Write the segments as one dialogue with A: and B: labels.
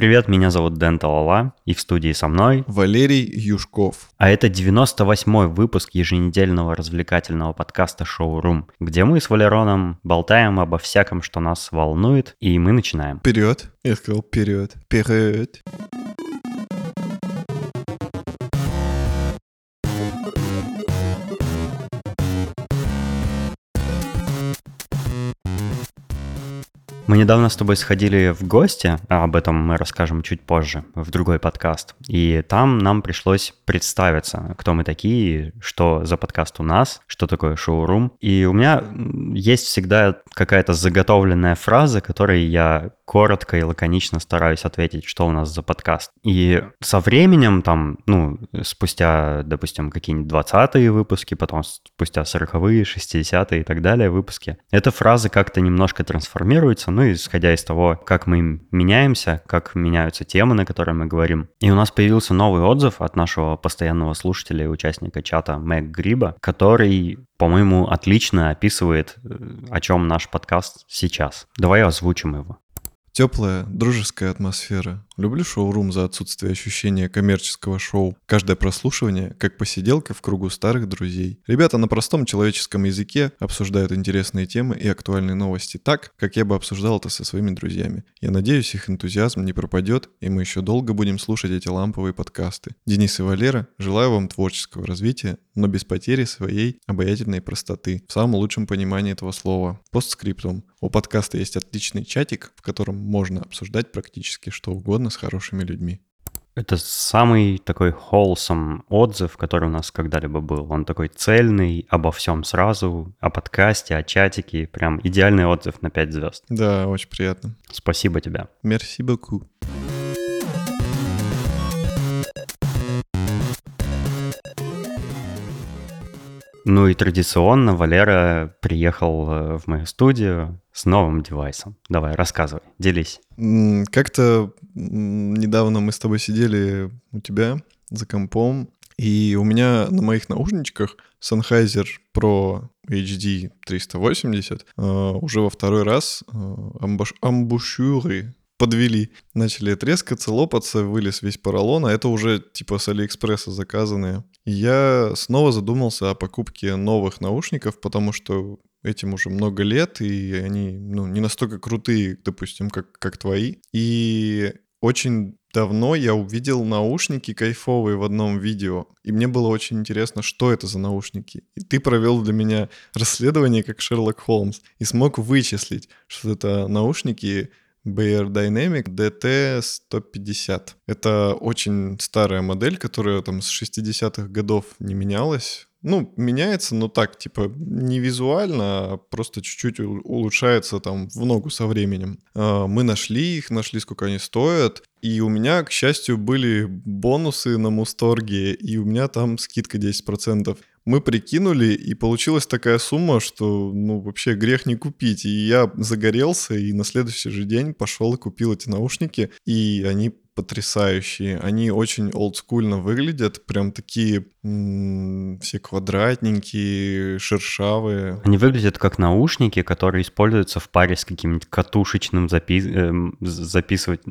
A: Привет, меня зовут Дэн Талала, и в студии со мной
B: Валерий Юшков.
A: А это 98-й выпуск еженедельного развлекательного подкаста «Шоурум», где мы с Валероном болтаем обо всяком, что нас волнует, и мы начинаем.
B: Вперед. Я сказал вперед. Вперед.
A: Мы недавно с тобой сходили в гости, а об этом мы расскажем чуть позже, в другой подкаст. И там нам пришлось представиться, кто мы такие, что за подкаст у нас, что такое шоурум. И у меня есть всегда какая-то заготовленная фраза, которой я коротко и лаконично стараюсь ответить, что у нас за подкаст. И со временем, там, ну, спустя, допустим, какие-нибудь 20-е выпуски, потом спустя 40-е, 60-е и так далее выпуски, эта фраза как-то немножко трансформируется, ну, исходя из того, как мы меняемся, как меняются темы, на которые мы говорим. И у нас появился новый отзыв от нашего постоянного слушателя и участника чата Мэг Гриба, который по-моему, отлично описывает, э, о чем наш подкаст сейчас. Давай озвучим его.
B: Теплая, дружеская атмосфера. Люблю шоурум за отсутствие ощущения коммерческого шоу. Каждое прослушивание как посиделка в кругу старых друзей. Ребята на простом человеческом языке обсуждают интересные темы и актуальные новости так, как я бы обсуждал это со своими друзьями. Я надеюсь, их энтузиазм не пропадет, и мы еще долго будем слушать эти ламповые подкасты. Денис и Валера, желаю вам творческого развития, но без потери своей обаятельной простоты, в самом лучшем понимании этого слова. Постскриптум. У подкаста есть отличный чатик, в котором можно обсуждать практически что угодно с хорошими людьми.
A: Это самый такой wholesome отзыв, который у нас когда-либо был. Он такой цельный, обо всем сразу, о подкасте, о чатике. Прям идеальный отзыв на 5 звезд.
B: Да, очень приятно.
A: Спасибо тебе.
B: Merci beaucoup.
A: Ну и традиционно Валера приехал э, в мою студию с новым девайсом. Давай, рассказывай, делись.
B: Как-то недавно мы с тобой сидели у тебя за компом, и у меня на моих наушничках Sennheiser Pro HD 380 э, уже во второй раз э, амбуш, амбушюры подвели. Начали трескаться, лопаться, вылез весь поролон, а это уже типа с Алиэкспресса заказанные. Я снова задумался о покупке новых наушников, потому что этим уже много лет, и они ну, не настолько крутые, допустим, как, как твои. И очень давно я увидел наушники кайфовые в одном видео, и мне было очень интересно, что это за наушники. И ты провел для меня расследование как Шерлок Холмс и смог вычислить, что это наушники Bayer Dynamic DT150. Это очень старая модель, которая там с 60-х годов не менялась. Ну, меняется, но так, типа, не визуально, а просто чуть-чуть улучшается там в ногу со временем. А, мы нашли их, нашли, сколько они стоят. И у меня, к счастью, были бонусы на Мусторге, и у меня там скидка 10% мы прикинули, и получилась такая сумма, что, ну, вообще грех не купить. И я загорелся, и на следующий же день пошел и купил эти наушники, и они потрясающие. Они очень олдскульно выглядят, прям такие м- все квадратненькие, шершавые.
A: Они выглядят как наушники, которые используются в паре с каким-нибудь катушечным запи- э, записывать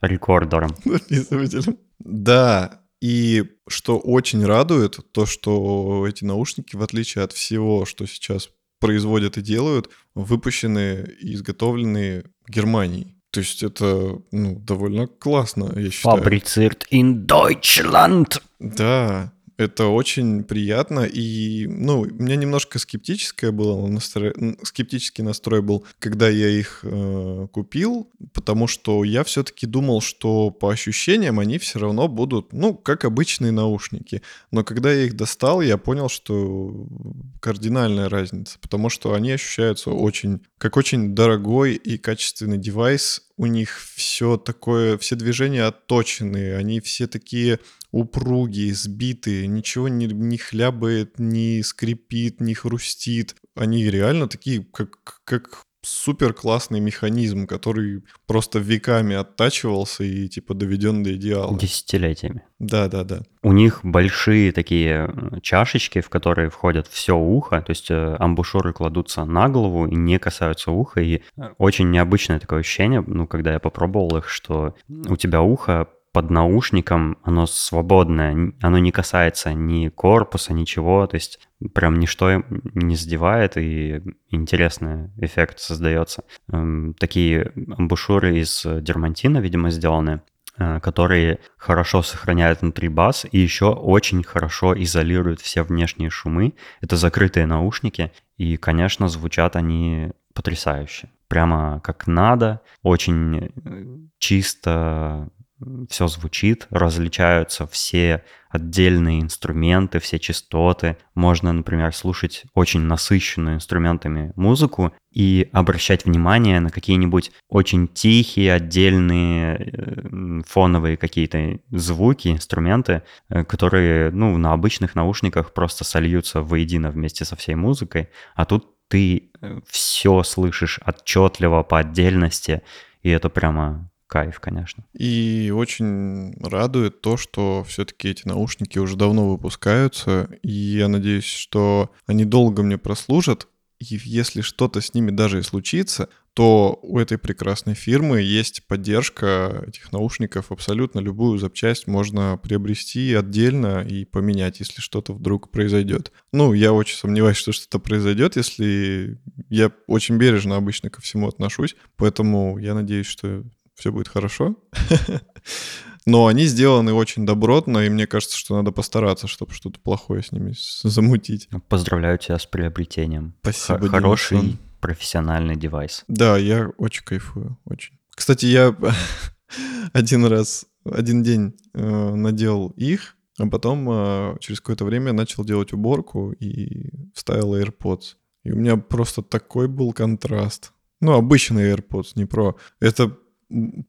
A: рекордером.
B: Записывателем. Да, и что очень радует, то, что эти наушники, в отличие от всего, что сейчас производят и делают, выпущены и изготовлены в Германии. То есть это ну, довольно классно, я считаю.
A: Фабрицирт in Deutschland.
B: Да, это очень приятно, и, ну, у меня немножко скептическое было настрой, скептический настрой был, когда я их э, купил, потому что я все-таки думал, что по ощущениям они все равно будут, ну, как обычные наушники. Но когда я их достал, я понял, что кардинальная разница, потому что они ощущаются очень, как очень дорогой и качественный девайс. У них все такое, все движения отточенные, они все такие упругие, сбитые, ничего не, не хлябает, не скрипит, не хрустит. Они реально такие, как, как супер классный механизм, который просто веками оттачивался и типа доведен до идеала.
A: Десятилетиями.
B: Да, да, да.
A: У них большие такие э, чашечки, в которые входят все ухо, то есть э, амбушюры кладутся на голову и не касаются уха, и э, очень необычное такое ощущение, ну, когда я попробовал их, что у тебя ухо под наушником, оно свободное, оно не касается ни корпуса, ничего, то есть прям ничто не задевает, и интересный эффект создается. Эм, такие амбушюры из дермантина, видимо, сделаны, э, которые хорошо сохраняют внутри бас и еще очень хорошо изолируют все внешние шумы. Это закрытые наушники, и, конечно, звучат они потрясающе. Прямо как надо, очень э, чисто, все звучит, различаются все отдельные инструменты, все частоты. Можно, например, слушать очень насыщенную инструментами музыку и обращать внимание на какие-нибудь очень тихие, отдельные э, фоновые какие-то звуки, инструменты, э, которые, ну, на обычных наушниках просто сольются воедино вместе со всей музыкой, а тут ты э, все слышишь отчетливо по отдельности, и это прямо кайф, конечно.
B: И очень радует то, что все-таки эти наушники уже давно выпускаются, и я надеюсь, что они долго мне прослужат, и если что-то с ними даже и случится, то у этой прекрасной фирмы есть поддержка этих наушников. Абсолютно любую запчасть можно приобрести отдельно и поменять, если что-то вдруг произойдет. Ну, я очень сомневаюсь, что что-то произойдет, если я очень бережно обычно ко всему отношусь, поэтому я надеюсь, что все будет хорошо. Но они сделаны очень добротно, и мне кажется, что надо постараться, чтобы что-то плохое с ними замутить.
A: Поздравляю тебя с приобретением.
B: Спасибо,
A: Хороший
B: Димасон.
A: профессиональный девайс.
B: Да, я очень кайфую, очень. Кстати, я один раз, один день э, надел их, а потом э, через какое-то время начал делать уборку и вставил AirPods. И у меня просто такой был контраст. Ну, обычный AirPods, не про. Это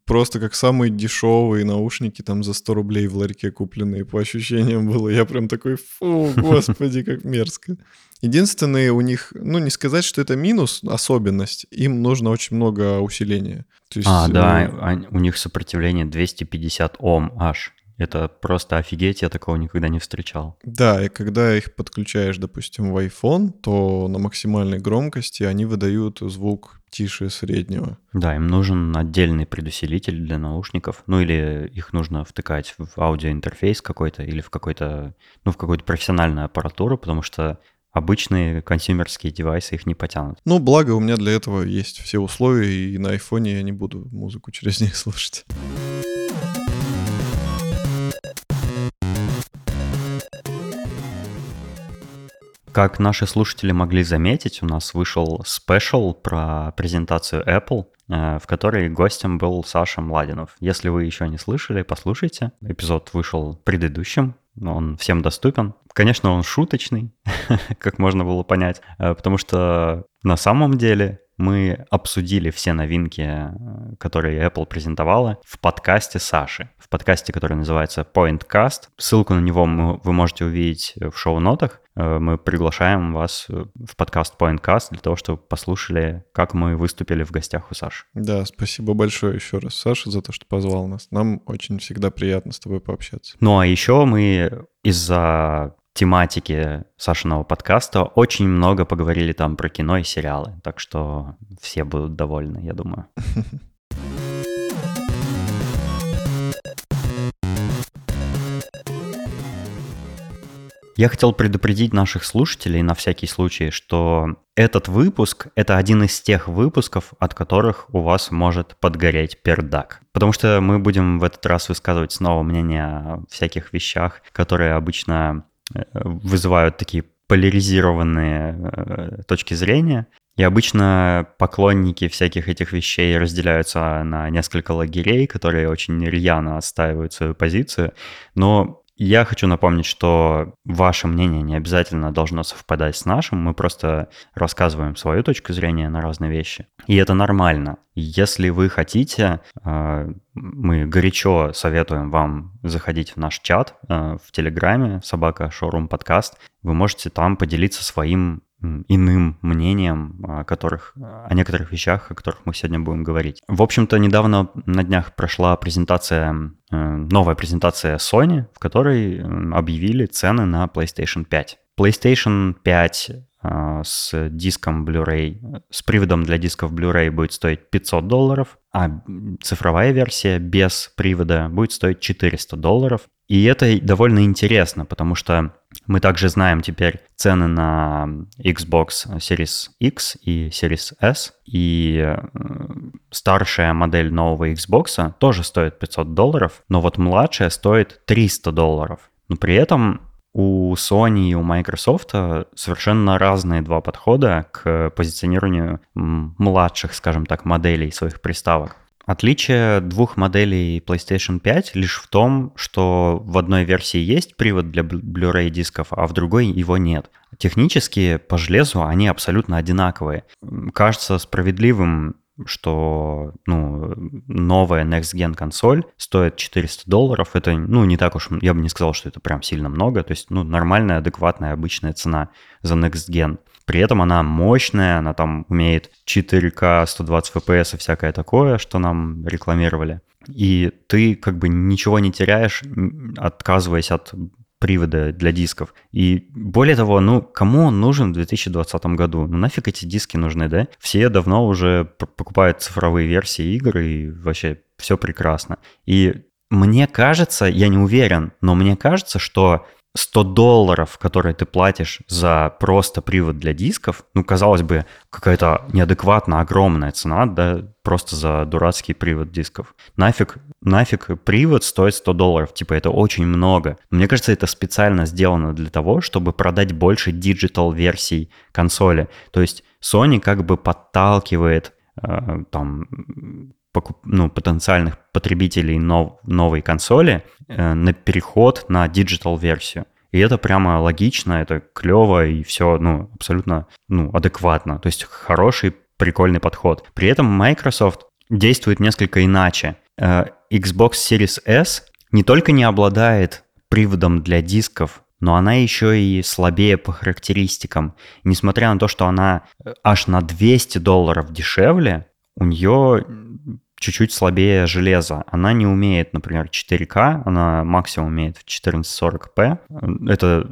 B: просто как самые дешевые наушники там за 100 рублей в ларьке купленные по ощущениям было. Я прям такой, фу, господи, как мерзко. Единственное у них, ну не сказать, что это минус, особенность, им нужно очень много усиления.
A: То есть, а, да, э... у них сопротивление 250 Ом аж. Это просто офигеть, я такого никогда не встречал.
B: Да, и когда их подключаешь, допустим, в iPhone, то на максимальной громкости они выдают звук тише среднего.
A: Да, им нужен отдельный предусилитель для наушников, ну или их нужно втыкать в аудиоинтерфейс какой-то или в какой-то, ну в какую-то профессиональную аппаратуру, потому что обычные консюмерские девайсы их не потянут.
B: Ну, благо у меня для этого есть все условия, и на айфоне я не буду музыку через них слушать.
A: Как наши слушатели могли заметить, у нас вышел спешл про презентацию Apple, э, в которой гостем был Саша Младинов. Если вы еще не слышали, послушайте. Эпизод вышел предыдущим, он всем доступен. Конечно, он шуточный, как можно было понять, э, потому что на самом деле мы обсудили все новинки, э, которые Apple презентовала в подкасте Саши. В подкасте, который называется Pointcast. Ссылку на него вы можете увидеть в шоу-нотах. Э, мы приглашаем вас э, в подкаст Pointcast для того, чтобы послушали, как мы выступили в гостях у Саши.
B: Да, спасибо большое еще раз, Саша, за то, что позвал нас. Нам очень всегда приятно с тобой пообщаться.
A: Ну а еще мы из-за тематики Сашиного подкаста очень много поговорили там про кино и сериалы, так что все будут довольны, я думаю. Я хотел предупредить наших слушателей на всякий случай, что этот выпуск — это один из тех выпусков, от которых у вас может подгореть пердак. Потому что мы будем в этот раз высказывать снова мнение о всяких вещах, которые обычно вызывают такие поляризированные э, точки зрения. И обычно поклонники всяких этих вещей разделяются на несколько лагерей, которые очень рьяно отстаивают свою позицию. Но я хочу напомнить, что ваше мнение не обязательно должно совпадать с нашим, мы просто рассказываем свою точку зрения на разные вещи. И это нормально. Если вы хотите, э, мы горячо советуем вам заходить в наш чат э, в Телеграме, собака Шоурум Подкаст. Вы можете там поделиться своим иным мнением о, которых, о некоторых вещах, о которых мы сегодня будем говорить. В общем-то, недавно на днях прошла презентация, э, новая презентация Sony, в которой объявили цены на PlayStation 5. PlayStation 5 э, с диском Blu-ray, с приводом для дисков Blu-ray будет стоить 500 долларов, а цифровая версия без привода будет стоить 400 долларов. И это довольно интересно, потому что мы также знаем теперь цены на Xbox Series X и Series S, и э, старшая модель нового Xbox тоже стоит 500 долларов, но вот младшая стоит 300 долларов. Но при этом у Sony и у Microsoft совершенно разные два подхода к позиционированию младших, скажем так, моделей своих приставок. Отличие двух моделей PlayStation 5 лишь в том, что в одной версии есть привод для Blu-ray дисков, а в другой его нет. Технически по железу они абсолютно одинаковые. Кажется справедливым что ну, новая Next Gen консоль стоит 400 долларов. Это, ну, не так уж, я бы не сказал, что это прям сильно много. То есть, ну, нормальная, адекватная, обычная цена за Next Gen. При этом она мощная, она там умеет 4К, 120 FPS и всякое такое, что нам рекламировали. И ты как бы ничего не теряешь, отказываясь от привода для дисков. И более того, ну, кому он нужен в 2020 году? Ну, нафиг эти диски нужны, да? Все давно уже покупают цифровые версии игр, и вообще все прекрасно. И мне кажется, я не уверен, но мне кажется, что 100 долларов, которые ты платишь за просто привод для дисков, ну, казалось бы, какая-то неадекватно огромная цена, да, просто за дурацкий привод дисков. Нафиг, нафиг привод стоит 100 долларов, типа это очень много. Мне кажется, это специально сделано для того, чтобы продать больше digital-версий консоли. То есть Sony как бы подталкивает э, там покуп, ну, потенциальных потребителей нов, новой консоли э, на переход на digital-версию. И это прямо логично, это клево и все, ну, абсолютно, ну, адекватно. То есть хороший, прикольный подход. При этом Microsoft действует несколько иначе. Э, Xbox Series S не только не обладает приводом для дисков, но она еще и слабее по характеристикам. Несмотря на то, что она э, аж на 200 долларов дешевле, у нее чуть-чуть слабее железа. Она не умеет, например, 4К, она максимум умеет в 1440p. Это,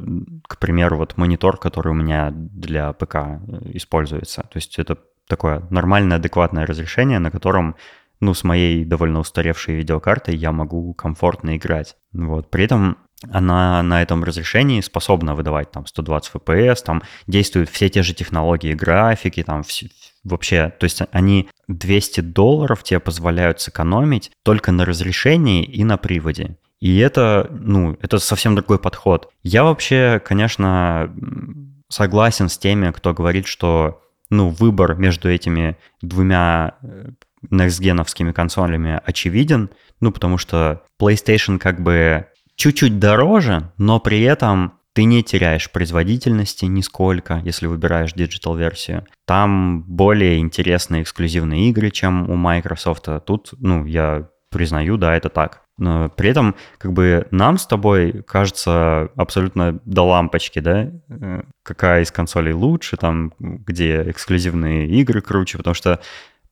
A: к примеру, вот монитор, который у меня для ПК используется. То есть это такое нормальное, адекватное разрешение, на котором ну, с моей довольно устаревшей видеокартой я могу комфортно играть. Вот. При этом она на этом разрешении способна выдавать там 120 FPS, там действуют все те же технологии графики, там все, вообще, то есть они 200 долларов тебе позволяют сэкономить только на разрешении и на приводе. И это, ну, это совсем другой подход. Я вообще, конечно, согласен с теми, кто говорит, что, ну, выбор между этими двумя э, next-gen консолями очевиден, ну, потому что PlayStation как бы чуть-чуть дороже, но при этом ты не теряешь производительности нисколько, если выбираешь digital-версию. Там более интересные эксклюзивные игры, чем у Microsoft. Тут, ну, я признаю, да, это так. Но при этом, как бы, нам с тобой кажется абсолютно до лампочки, да, э, какая из консолей лучше, там, где эксклюзивные игры круче, потому что,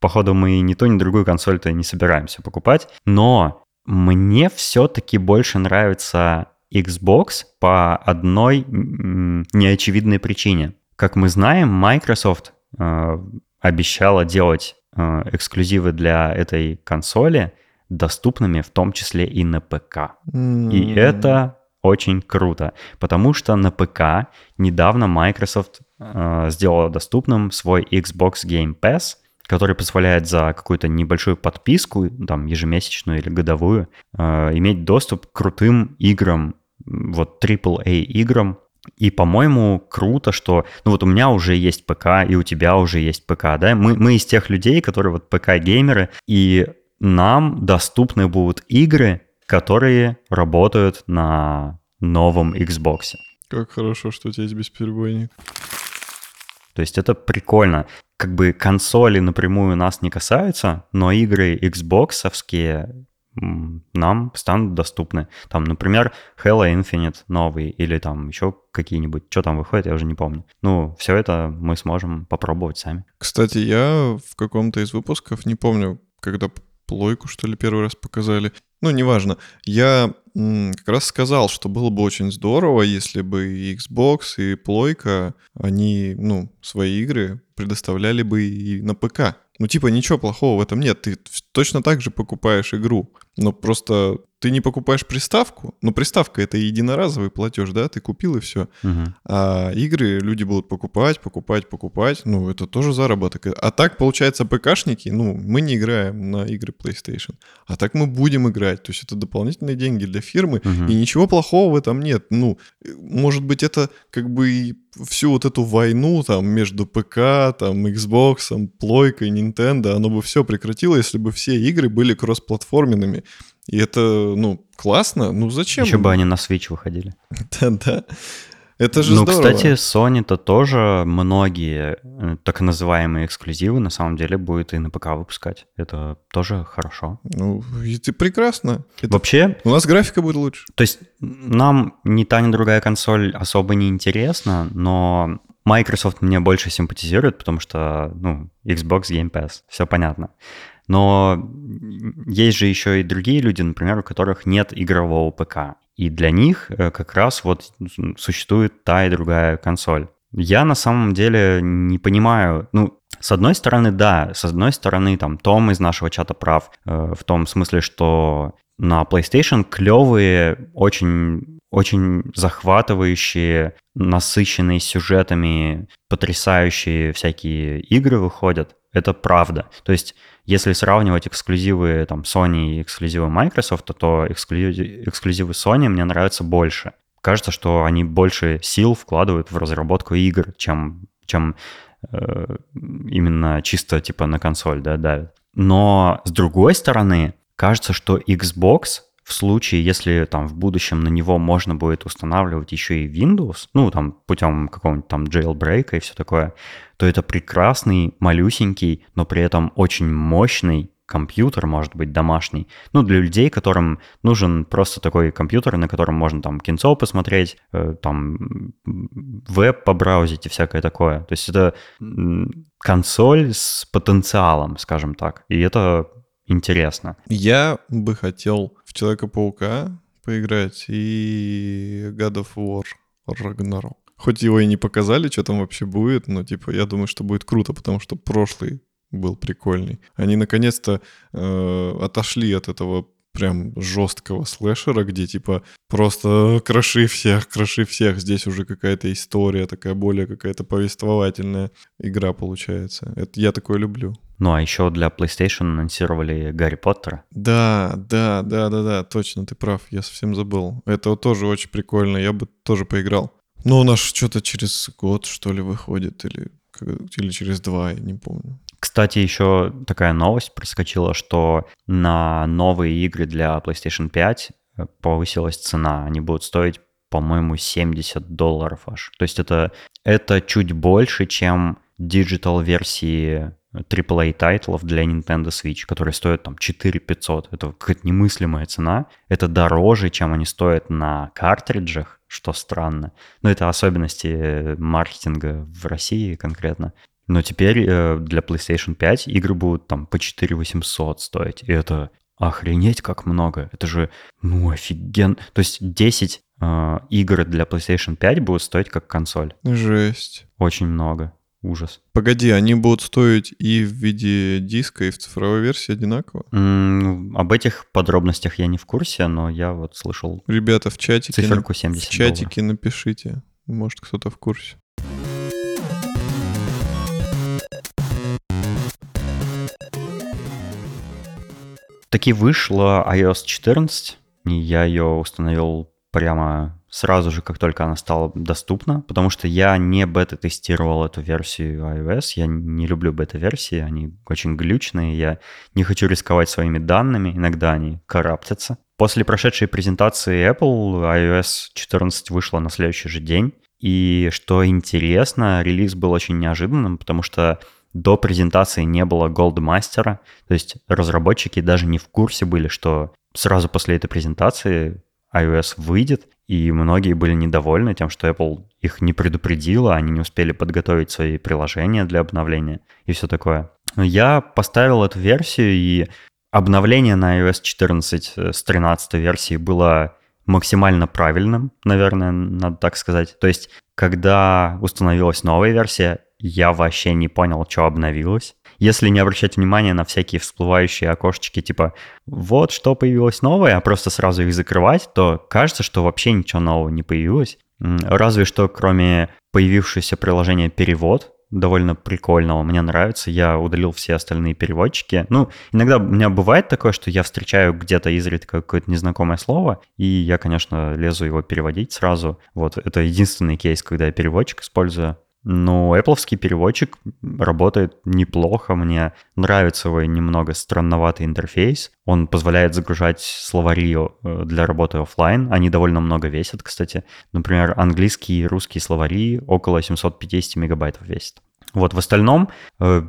A: походу, мы ни ту, ни другую консоль-то не собираемся покупать. Но мне все-таки больше нравится Xbox по одной неочевидной причине. Как мы знаем, Microsoft э, обещала делать э, эксклюзивы для этой консоли доступными в том числе и на ПК. И это очень круто, потому что на ПК недавно Microsoft э, сделала доступным свой Xbox Game Pass, который позволяет за какую-то небольшую подписку, там ежемесячную или годовую, э, иметь доступ к крутым играм вот AAA играм. И, по-моему, круто, что, ну вот у меня уже есть ПК, и у тебя уже есть ПК, да? Мы, мы из тех людей, которые вот ПК-геймеры, и нам доступны будут игры, которые работают на новом Xbox.
B: Как хорошо, что у тебя есть бесперебойник.
A: То есть это прикольно. Как бы консоли напрямую нас не касаются, но игры Xbox нам станут доступны. Там, например, Halo Infinite новый или там еще какие-нибудь, что там выходит, я уже не помню. Ну, все это мы сможем попробовать сами.
B: Кстати, я в каком-то из выпусков, не помню, когда плойку, что ли, первый раз показали. Ну, неважно. Я как раз сказал, что было бы очень здорово, если бы и Xbox, и плойка, они, ну, свои игры предоставляли бы и на ПК. Ну, типа, ничего плохого в этом нет. Ты точно так же покупаешь игру. Но просто ты не покупаешь приставку. Ну, приставка — это единоразовый платеж, да? Ты купил и все.
A: Угу.
B: А игры люди будут покупать, покупать, покупать. Ну, это тоже заработок. А так, получается, ПКшники, ну, мы не играем на игры PlayStation. А так мы будем играть. То есть это дополнительные деньги для фирмы.
A: Угу.
B: И ничего плохого в этом нет. Ну, может быть, это как бы и всю вот эту войну там между ПК, там, Xbox, плойкой, Nintendo, оно бы все прекратило, если бы все игры были кроссплатформенными. И это, ну, классно. Ну, зачем?
A: Еще бы они на Switch выходили.
B: Да-да. Это же
A: ну,
B: здорово.
A: кстати, Sony-то тоже многие э, так называемые эксклюзивы на самом деле будет и на ПК выпускать. Это тоже хорошо.
B: Ну, это прекрасно. Это...
A: Вообще...
B: У нас графика будет лучше.
A: То есть нам ни та, ни другая консоль особо не интересна, но Microsoft мне больше симпатизирует, потому что, ну, Xbox Game Pass, все понятно. Но есть же еще и другие люди, например, у которых нет игрового ПК. И для них э, как раз вот существует та и другая консоль. Я на самом деле не понимаю, ну, с одной стороны, да, с одной стороны, там, Том из нашего чата прав, э, в том смысле, что на PlayStation клевые, очень, очень захватывающие, насыщенные сюжетами, потрясающие всякие игры выходят. Это правда. То есть если сравнивать эксклюзивы там, Sony и эксклюзивы Microsoft, то эксклюзивы, эксклюзивы Sony мне нравятся больше. Кажется, что они больше сил вкладывают в разработку игр, чем, чем э, именно чисто типа на консоль да, давят. Но с другой стороны, кажется, что Xbox в случае, если там в будущем на него можно будет устанавливать еще и Windows, ну там путем какого-нибудь там jailbreak и все такое, то это прекрасный, малюсенький, но при этом очень мощный компьютер, может быть, домашний. Ну, для людей, которым нужен просто такой компьютер, на котором можно там кинцо посмотреть, э, там веб побраузить и всякое такое. То есть это консоль с потенциалом, скажем так. И это интересно.
B: Я бы хотел в Человека-паука поиграть и God of War Ragnarok. Хоть его и не показали, что там вообще будет, но типа я думаю, что будет круто, потому что прошлый был прикольный. Они наконец-то э, отошли от этого прям жесткого слэшера, где типа просто кроши всех, кроши всех. Здесь уже какая-то история, такая более какая-то повествовательная игра получается. Это я такое люблю.
A: Ну, а еще для PlayStation анонсировали Гарри Поттера.
B: Да, да, да, да, да, точно, ты прав, я совсем забыл. Это тоже очень прикольно, я бы тоже поиграл. Но у нас что-то через год, что ли, выходит, или, или через два, я не помню.
A: Кстати, еще такая новость проскочила, что на новые игры для PlayStation 5 э, повысилась цена. Они будут стоить, по-моему, 70 долларов аж. То есть это, это чуть больше, чем digital-версии AAA тайтлов для Nintendo Switch, которые стоят там 4 500. Это какая-то немыслимая цена. Это дороже, чем они стоят на картриджах, что странно. Но это особенности маркетинга в России конкретно. Но теперь э, для PlayStation 5 игры будут там по 4 800 стоить. И это охренеть как много. Это же, ну, офиген. То есть 10 э, игр для PlayStation 5 будут стоить как консоль.
B: Жесть.
A: Очень много. Ужас.
B: Погоди, они будут стоить и в виде диска, и в цифровой версии одинаково?
A: Mm, об этих подробностях я не в курсе, но я вот слышал
B: Ребята, в чатике,
A: циферку 70
B: в чатике напишите. Может, кто-то в курсе.
A: Таки вышла iOS 14, и я ее установил прямо сразу же, как только она стала доступна, потому что я не бета-тестировал эту версию iOS, я не люблю бета-версии, они очень глючные, я не хочу рисковать своими данными, иногда они караптятся. После прошедшей презентации Apple iOS 14 вышла на следующий же день, и что интересно, релиз был очень неожиданным, потому что до презентации не было Goldmaster, то есть разработчики даже не в курсе были, что сразу после этой презентации iOS выйдет, и многие были недовольны тем, что Apple их не предупредила, они не успели подготовить свои приложения для обновления и все такое. Я поставил эту версию, и обновление на iOS 14 э, с 13 версии было максимально правильным, наверное, надо так сказать. То есть, когда установилась новая версия, я вообще не понял, что обновилось. Если не обращать внимания на всякие всплывающие окошечки, типа вот что появилось новое, а просто сразу их закрывать, то кажется, что вообще ничего нового не появилось. Разве что кроме появившегося приложения «Перевод», довольно прикольного, мне нравится. Я удалил все остальные переводчики. Ну, иногда у меня бывает такое, что я встречаю где-то изредка какое-то незнакомое слово, и я, конечно, лезу его переводить сразу. Вот, это единственный кейс, когда я переводчик использую. Но Apple переводчик работает неплохо. Мне нравится его немного странноватый интерфейс. Он позволяет загружать словари э, для работы офлайн. Они довольно много весят, кстати. Например, английский и русский словари около 750 мегабайтов весят. Вот в остальном э,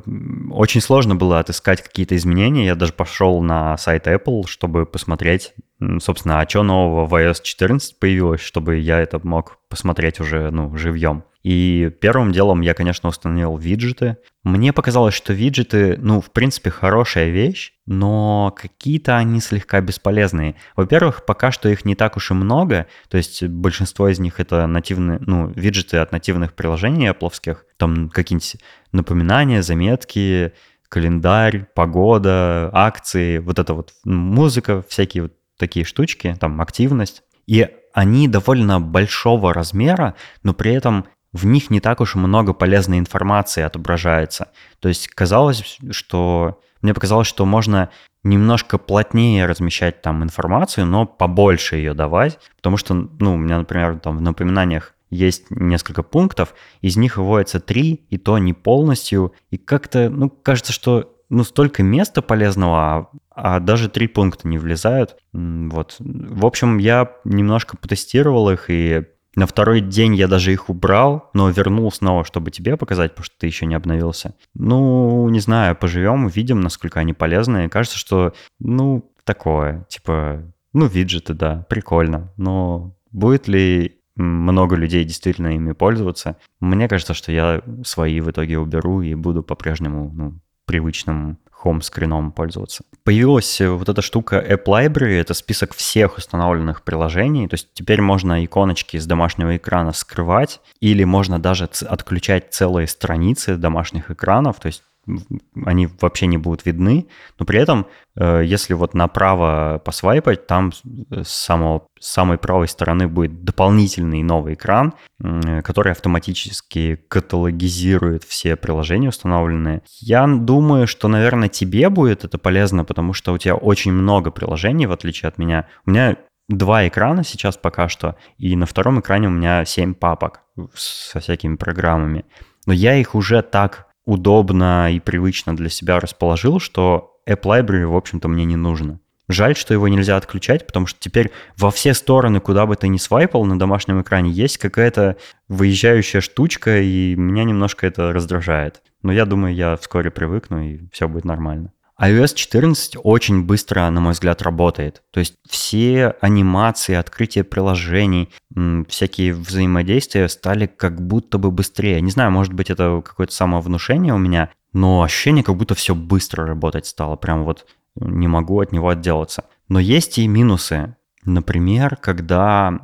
A: очень сложно было отыскать какие-то изменения. Я даже пошел на сайт Apple, чтобы посмотреть, собственно, а что нового в iOS 14 появилось, чтобы я это мог посмотреть уже, ну, живьем. И первым делом я, конечно, установил виджеты. Мне показалось, что виджеты, ну, в принципе, хорошая вещь, но какие-то они слегка бесполезные. Во-первых, пока что их не так уж и много, то есть большинство из них это нативные, ну, виджеты от нативных приложений Apple, там какие-нибудь напоминания, заметки, календарь, погода, акции, вот это вот музыка, всякие вот такие штучки, там активность. И они довольно большого размера, но при этом в них не так уж много полезной информации отображается. То есть казалось, что... Мне показалось, что можно немножко плотнее размещать там информацию, но побольше ее давать, потому что, ну, у меня, например, там в напоминаниях есть несколько пунктов, из них выводится три, и то не полностью, и как-то, ну, кажется, что ну, столько места полезного, а, а даже три пункта не влезают. Вот. В общем, я немножко потестировал их, и на второй день я даже их убрал, но вернул снова, чтобы тебе показать, потому что ты еще не обновился. Ну, не знаю, поживем, увидим, насколько они полезны. Кажется, что, ну, такое, типа, ну, виджеты, да, прикольно, но будет ли много людей действительно ими пользоваться? Мне кажется, что я свои в итоге уберу и буду по-прежнему, ну, привычным хом-скрином пользоваться. Появилась э, вот эта штука App Library, это список всех установленных приложений, то есть теперь можно иконочки с домашнего экрана скрывать, или можно даже отключать целые страницы домашних экранов, то есть они вообще не будут видны, но при этом, э, если вот направо посвайпать, там с, самого, с самой правой стороны будет дополнительный новый экран, который автоматически каталогизирует все приложения установленные. Я думаю, что, наверное, тебе будет это полезно, потому что у тебя очень много приложений, в отличие от меня. У меня два экрана сейчас пока что, и на втором экране у меня семь папок со всякими программами. Но я их уже так удобно и привычно для себя расположил, что App Library, в общем-то, мне не нужно. Жаль, что его нельзя отключать, потому что теперь во все стороны, куда бы ты ни свайпал на домашнем экране, есть какая-то выезжающая штучка, и меня немножко это раздражает. Но я думаю, я вскоре привыкну, и все будет нормально iOS 14 очень быстро, на мой взгляд, работает. То есть все анимации, открытие приложений, всякие взаимодействия стали как будто бы быстрее. Не знаю, может быть, это какое-то самовнушение у меня, но ощущение, как будто все быстро работать стало. Прям вот не могу от него отделаться. Но есть и минусы. Например, когда,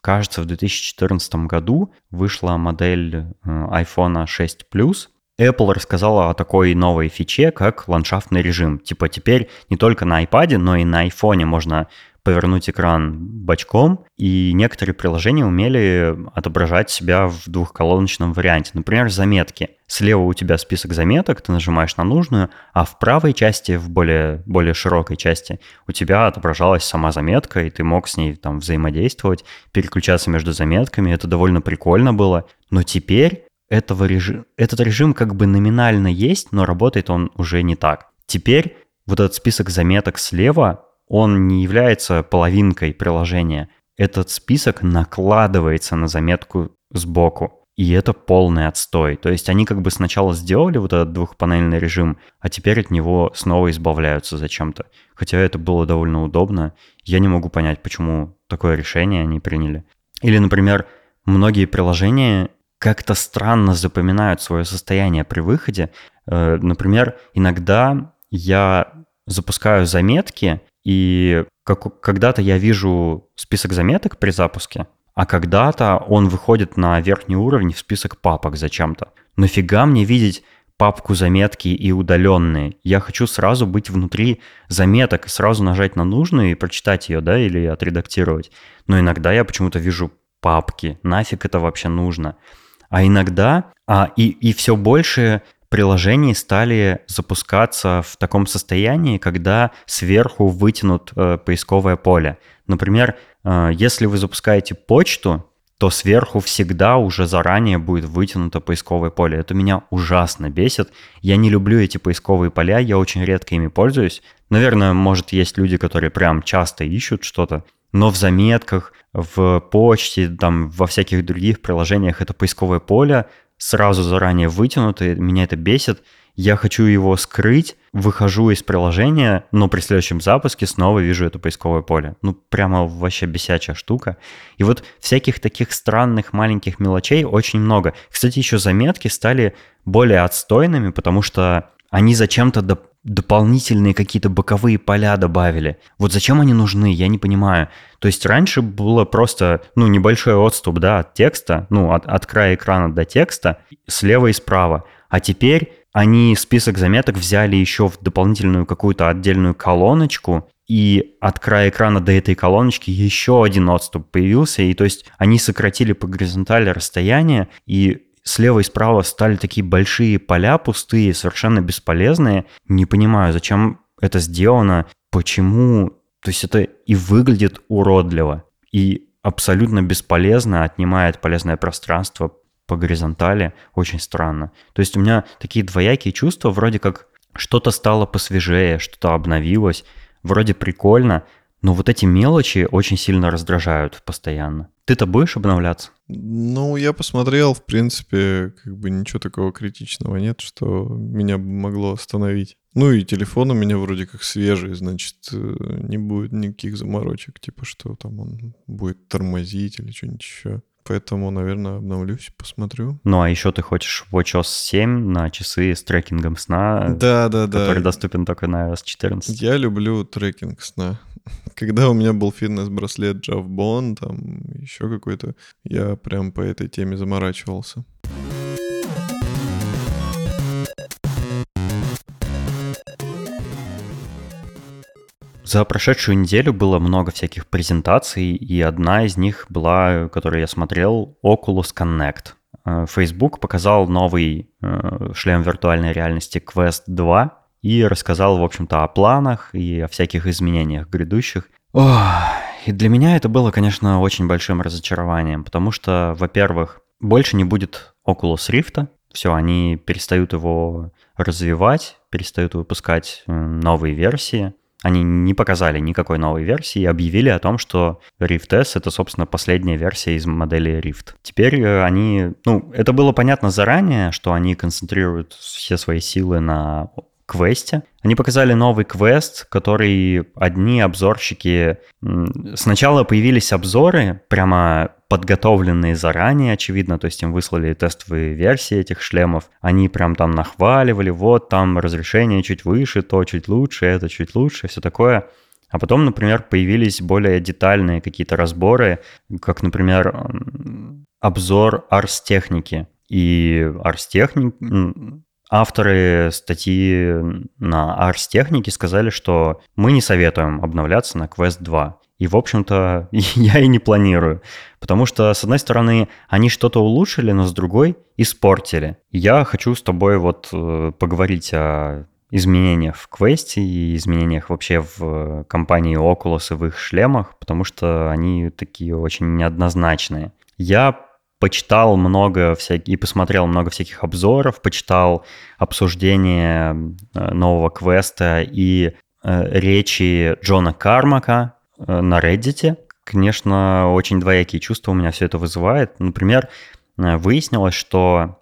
A: кажется, в 2014 году вышла модель э, iPhone 6 Plus, Apple рассказала о такой новой фиче, как ландшафтный режим. Типа теперь не только на iPad, но и на iPhone можно повернуть экран бочком, и некоторые приложения умели отображать себя в двухколоночном варианте. Например, заметки. Слева у тебя список заметок, ты нажимаешь на нужную, а в правой части, в более, более широкой части, у тебя отображалась сама заметка, и ты мог с ней там взаимодействовать, переключаться между заметками. Это довольно прикольно было. Но теперь этого режим, этот режим как бы номинально есть, но работает он уже не так. Теперь вот этот список заметок слева, он не является половинкой приложения. Этот список накладывается на заметку сбоку. и это полный отстой. То есть они как бы сначала сделали вот этот двухпанельный режим, а теперь от него снова избавляются зачем-то. Хотя это было довольно удобно. Я не могу понять, почему такое решение они приняли. Или, например, многие приложения как-то странно запоминают свое состояние при выходе. Э, например, иногда я запускаю заметки, и как, когда-то я вижу список заметок при запуске, а когда-то он выходит на верхний уровень в список папок зачем-то. Нафига мне видеть папку заметки и удаленные. Я хочу сразу быть внутри заметок сразу нажать на нужную и прочитать ее, да, или отредактировать. Но иногда я почему-то вижу папки. Нафиг это вообще нужно? А иногда, а, и, и все больше приложений стали запускаться в таком состоянии, когда сверху вытянут э, поисковое поле. Например, э, если вы запускаете почту, то сверху всегда уже заранее будет вытянуто поисковое поле. Это меня ужасно бесит. Я не люблю эти поисковые поля, я очень редко ими пользуюсь. Наверное, может, есть люди, которые прям часто ищут что-то, но в заметках, в почте, там, во всяких других приложениях это поисковое поле сразу заранее вытянуто, меня это бесит. Я хочу его скрыть, выхожу из приложения, но при следующем запуске снова вижу это поисковое поле. Ну, прямо вообще бесячая штука. И вот всяких таких странных маленьких мелочей очень много. Кстати, еще заметки стали более отстойными, потому что они зачем-то доп- дополнительные какие-то боковые поля добавили. Вот зачем они нужны, я не понимаю. То есть раньше было просто, ну, небольшой отступ, да, от текста, ну, от, от края экрана до текста, слева и справа. А теперь они список заметок взяли еще в дополнительную какую-то отдельную колоночку, и от края экрана до этой колоночки еще один отступ появился, и то есть они сократили по горизонтали расстояние, и слева и справа стали такие большие поля пустые, совершенно бесполезные. Не понимаю, зачем это сделано, почему. То есть это и выглядит уродливо, и абсолютно бесполезно, отнимает полезное пространство по горизонтали. Очень странно. То есть у меня такие двоякие чувства, вроде как что-то стало посвежее, что-то обновилось, вроде прикольно, но вот эти мелочи очень сильно раздражают постоянно. Ты-то будешь обновляться?
B: Ну, я посмотрел, в принципе, как бы ничего такого критичного нет, что меня бы могло остановить. Ну и телефон у меня вроде как свежий, значит, э, не будет никаких заморочек, типа что там он будет тормозить или что-нибудь еще. Поэтому, наверное, обновлюсь, посмотрю.
A: Ну, а еще ты хочешь WatchOS 7 на часы с трекингом сна,
B: да, да, да.
A: который доступен только на iOS 14.
B: Я люблю трекинг сна. Когда у меня был фитнес-браслет Javbon, там еще какой-то, я прям по этой теме заморачивался.
A: За прошедшую неделю было много всяких презентаций, и одна из них была, которую я смотрел, Oculus Connect. Э, Facebook показал новый э, шлем виртуальной реальности Quest 2 и рассказал, в общем-то, о планах и о всяких изменениях грядущих. Ох, и для меня это было, конечно, очень большим разочарованием, потому что, во-первых, больше не будет Oculus Rift, все, они перестают его развивать, перестают выпускать э, новые версии. Они не показали никакой новой версии и объявили о том, что Rift S — это, собственно, последняя версия из модели Rift. Теперь э, они... Ну, это было понятно заранее, что они концентрируют все свои силы на квесте. Они показали новый квест, который одни обзорщики... Сначала появились обзоры, прямо подготовленные заранее, очевидно, то есть им выслали тестовые версии этих шлемов, они прям там нахваливали, вот там разрешение чуть выше, то чуть лучше, это чуть лучше, все такое. А потом, например, появились более детальные какие-то разборы, как, например, обзор арс-техники. И арс-техник, Авторы статьи на Ars Технике сказали, что мы не советуем обновляться на Quest 2. И, в общем-то, я и не планирую. Потому что, с одной стороны, они что-то улучшили, но с другой испортили. Я хочу с тобой вот э, поговорить о изменениях в квесте и изменениях вообще в компании Oculus и в их шлемах, потому что они такие очень неоднозначные. Я почитал много всяких, и посмотрел много всяких обзоров, почитал обсуждение э, нового квеста и э, речи Джона Кармака э, на Reddit. Конечно, очень двоякие чувства у меня все это вызывает. Например, э, выяснилось, что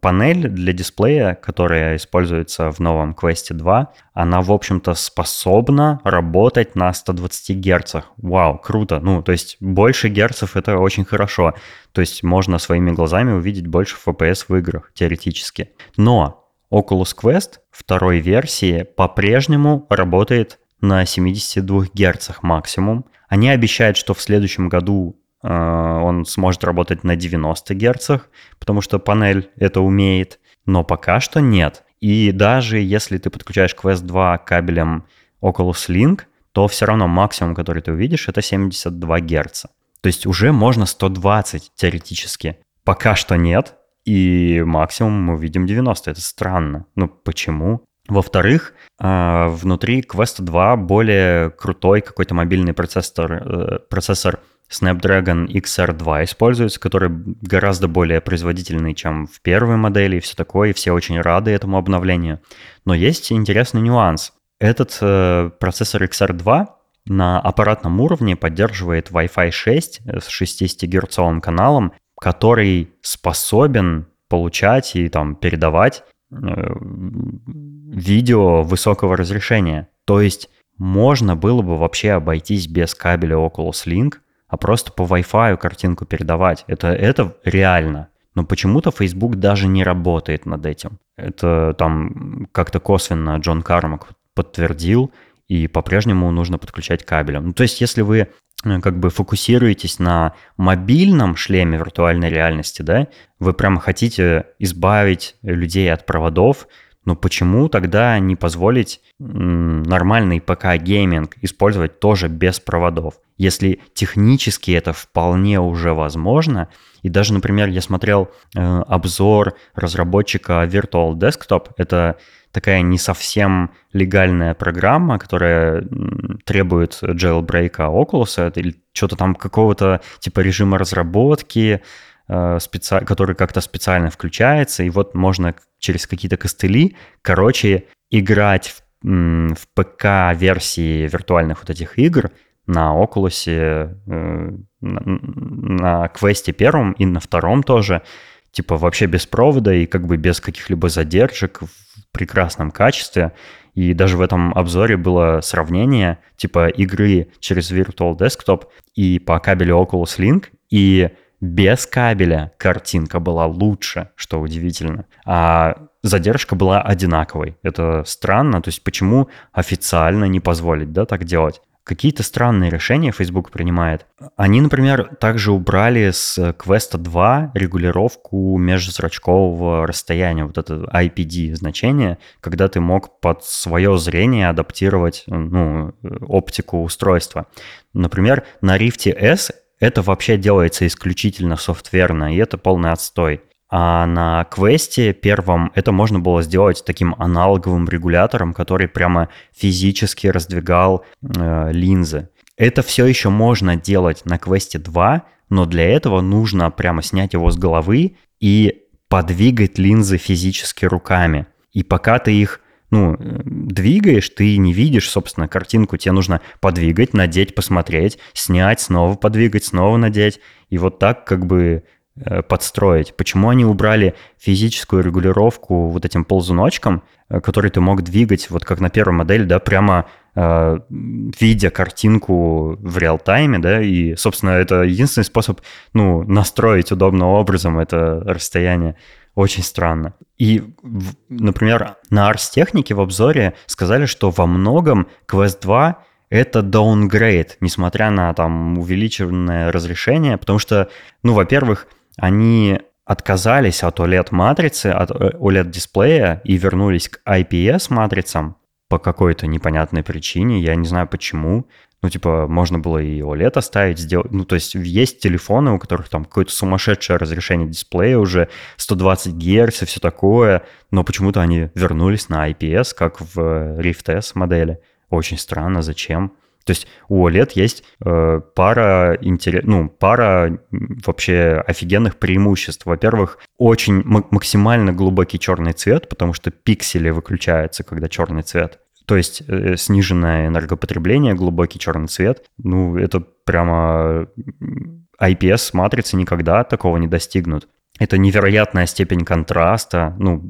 A: панель для дисплея, которая используется в новом Quest 2, она, в общем-то, способна работать на 120 Гц. Вау, круто. Ну, то есть больше герцев — это очень хорошо. То есть можно своими глазами увидеть больше FPS в играх, теоретически. Но Oculus Quest второй версии по-прежнему работает на 72 Гц максимум. Они обещают, что в следующем году он сможет работать на 90 Гц, потому что панель это умеет, но пока что нет. И даже если ты подключаешь Quest 2 кабелем Oculus Link, то все равно максимум, который ты увидишь, это 72 Гц. То есть уже можно 120 теоретически. Пока что нет, и максимум мы увидим 90. Это странно. Ну почему? Во-вторых, э, внутри Quest 2 более крутой какой-то мобильный процессор, э, процессор Snapdragon XR2 используется, который гораздо более производительный, чем в первой модели и все такое, и все очень рады этому обновлению. Но есть интересный нюанс. Этот э, процессор XR2 на аппаратном уровне поддерживает Wi-Fi 6 с 60 герцовым каналом, который способен получать и там передавать э, видео высокого разрешения. То есть можно было бы вообще обойтись без кабеля Oculus Link – а просто по Wi-Fi картинку передавать. Это, это реально. Но почему-то Facebook даже не работает над этим. Это там как-то косвенно Джон Кармак подтвердил, и по-прежнему нужно подключать кабелем. Ну, то есть, если вы э, как бы фокусируетесь на мобильном шлеме виртуальной реальности, да, вы прямо хотите избавить людей от проводов, но почему тогда не позволить нормальный ПК-гейминг использовать тоже без проводов? Если технически это вполне уже возможно, и даже, например, я смотрел э, обзор разработчика Virtual Desktop, это такая не совсем легальная программа, которая требует jailbreak Oculus или что-то там какого-то типа режима разработки, специ... который как-то специально включается, и вот можно через какие-то костыли, короче, играть в, в ПК-версии виртуальных вот этих игр на Oculus, э, на, на квесте первом и на втором тоже, типа вообще без провода и как бы без каких-либо задержек в прекрасном качестве. И даже в этом обзоре было сравнение типа игры через Virtual Desktop и по кабелю Oculus Link, и без кабеля картинка была лучше, что удивительно. А задержка была одинаковой. Это странно. То есть почему официально не позволить да, так делать? Какие-то странные решения Facebook принимает. Они, например, также убрали с Quest 2 регулировку межзрачкового расстояния, вот это IPD значение, когда ты мог под свое зрение адаптировать ну, оптику устройства. Например, на Rift S это вообще делается исключительно софтверно, и это полный отстой. А на квесте первом это можно было сделать таким аналоговым регулятором, который прямо физически раздвигал э, линзы. Это все еще можно делать на квесте 2, но для этого нужно прямо снять его с головы и подвигать линзы физически руками. И пока ты их ну, двигаешь, ты не видишь, собственно, картинку. Тебе нужно подвигать, надеть, посмотреть, снять, снова подвигать, снова надеть. И вот так как бы э, подстроить. Почему они убрали физическую регулировку вот этим ползуночком, э, который ты мог двигать, вот как на первой модели, да, прямо э, видя картинку в реал-тайме, да, и, собственно, это единственный способ, ну, настроить удобным образом это расстояние. Очень странно. И, например, на Ars технике в обзоре сказали, что во многом Quest 2 это downgrade, несмотря на там увеличенное разрешение, потому что, ну, во-первых, они отказались от OLED-матрицы, от OLED-дисплея и вернулись к IPS-матрицам по какой-то непонятной причине, я не знаю почему. Ну, типа, можно было и OLED оставить, сделать. Ну, то есть есть телефоны, у которых там какое-то сумасшедшее разрешение дисплея уже, 120 Гц и все такое, но почему-то они вернулись на IPS, как в Rift S модели. Очень странно, зачем? То есть у OLED есть э, пара, интерес, ну, пара вообще офигенных преимуществ. Во-первых, очень максимально глубокий черный цвет, потому что пиксели выключаются, когда черный цвет. То есть э, сниженное энергопотребление, глубокий черный цвет, ну, это прямо IPS-матрицы никогда такого не достигнут. это невероятная степень контраста, ну,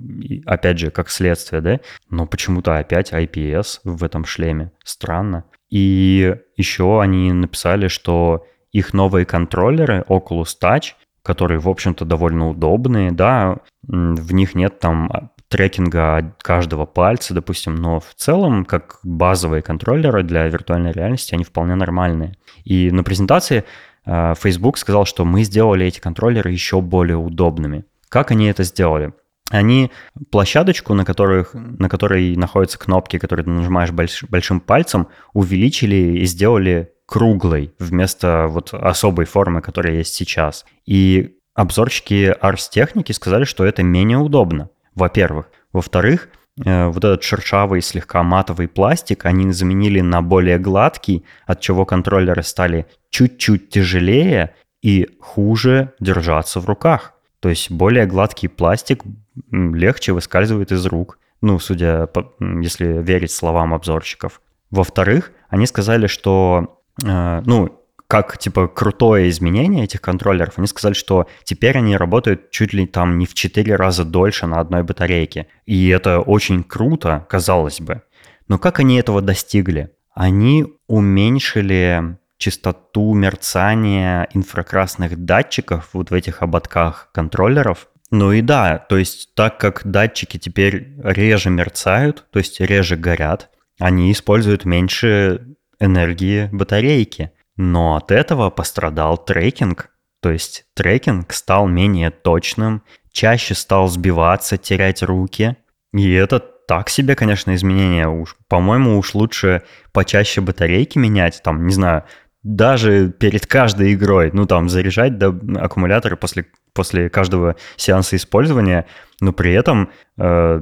A: опять же, как следствие, да, но почему-то опять IPS в этом шлеме. Странно. И еще они написали, что их новые контроллеры Oculus Touch, которые, в общем-то, довольно удобные, да, в них нет там трекинга каждого пальца, допустим, но в целом, как базовые контроллеры для виртуальной реальности, они вполне нормальные. И на презентации э, Facebook сказал, что мы сделали эти контроллеры еще более удобными. Как они это сделали? Они площадочку, на, которых, на которой находятся кнопки, которые ты нажимаешь больш, большим пальцем, увеличили и сделали круглой вместо вот особой формы, которая есть сейчас. И обзорщики Ars техники сказали, что это менее удобно во-первых. Во-вторых, э, вот этот шершавый, слегка матовый пластик они заменили на более гладкий, от чего контроллеры стали чуть-чуть тяжелее и хуже держаться в руках. То есть более гладкий пластик легче выскальзывает из рук, ну, судя по, если верить словам обзорщиков. Во-вторых, они сказали, что, э, ну, как, типа, крутое изменение этих контроллеров, они сказали, что теперь они работают чуть ли там не в 4 раза дольше на одной батарейке. И это очень круто, казалось бы. Но как они этого достигли? Они уменьшили частоту мерцания инфракрасных датчиков вот в этих ободках контроллеров. Ну и да, то есть так как датчики теперь реже мерцают, то есть реже горят, они используют меньше энергии батарейки. Но от этого пострадал трекинг. То есть трекинг стал менее точным, чаще стал сбиваться, терять руки. И это так себе, конечно, изменение. Уж, по-моему, уж лучше почаще батарейки менять, там, не знаю, даже перед каждой игрой, ну, там, заряжать до аккумуляторы после, после каждого сеанса использования, но при этом э,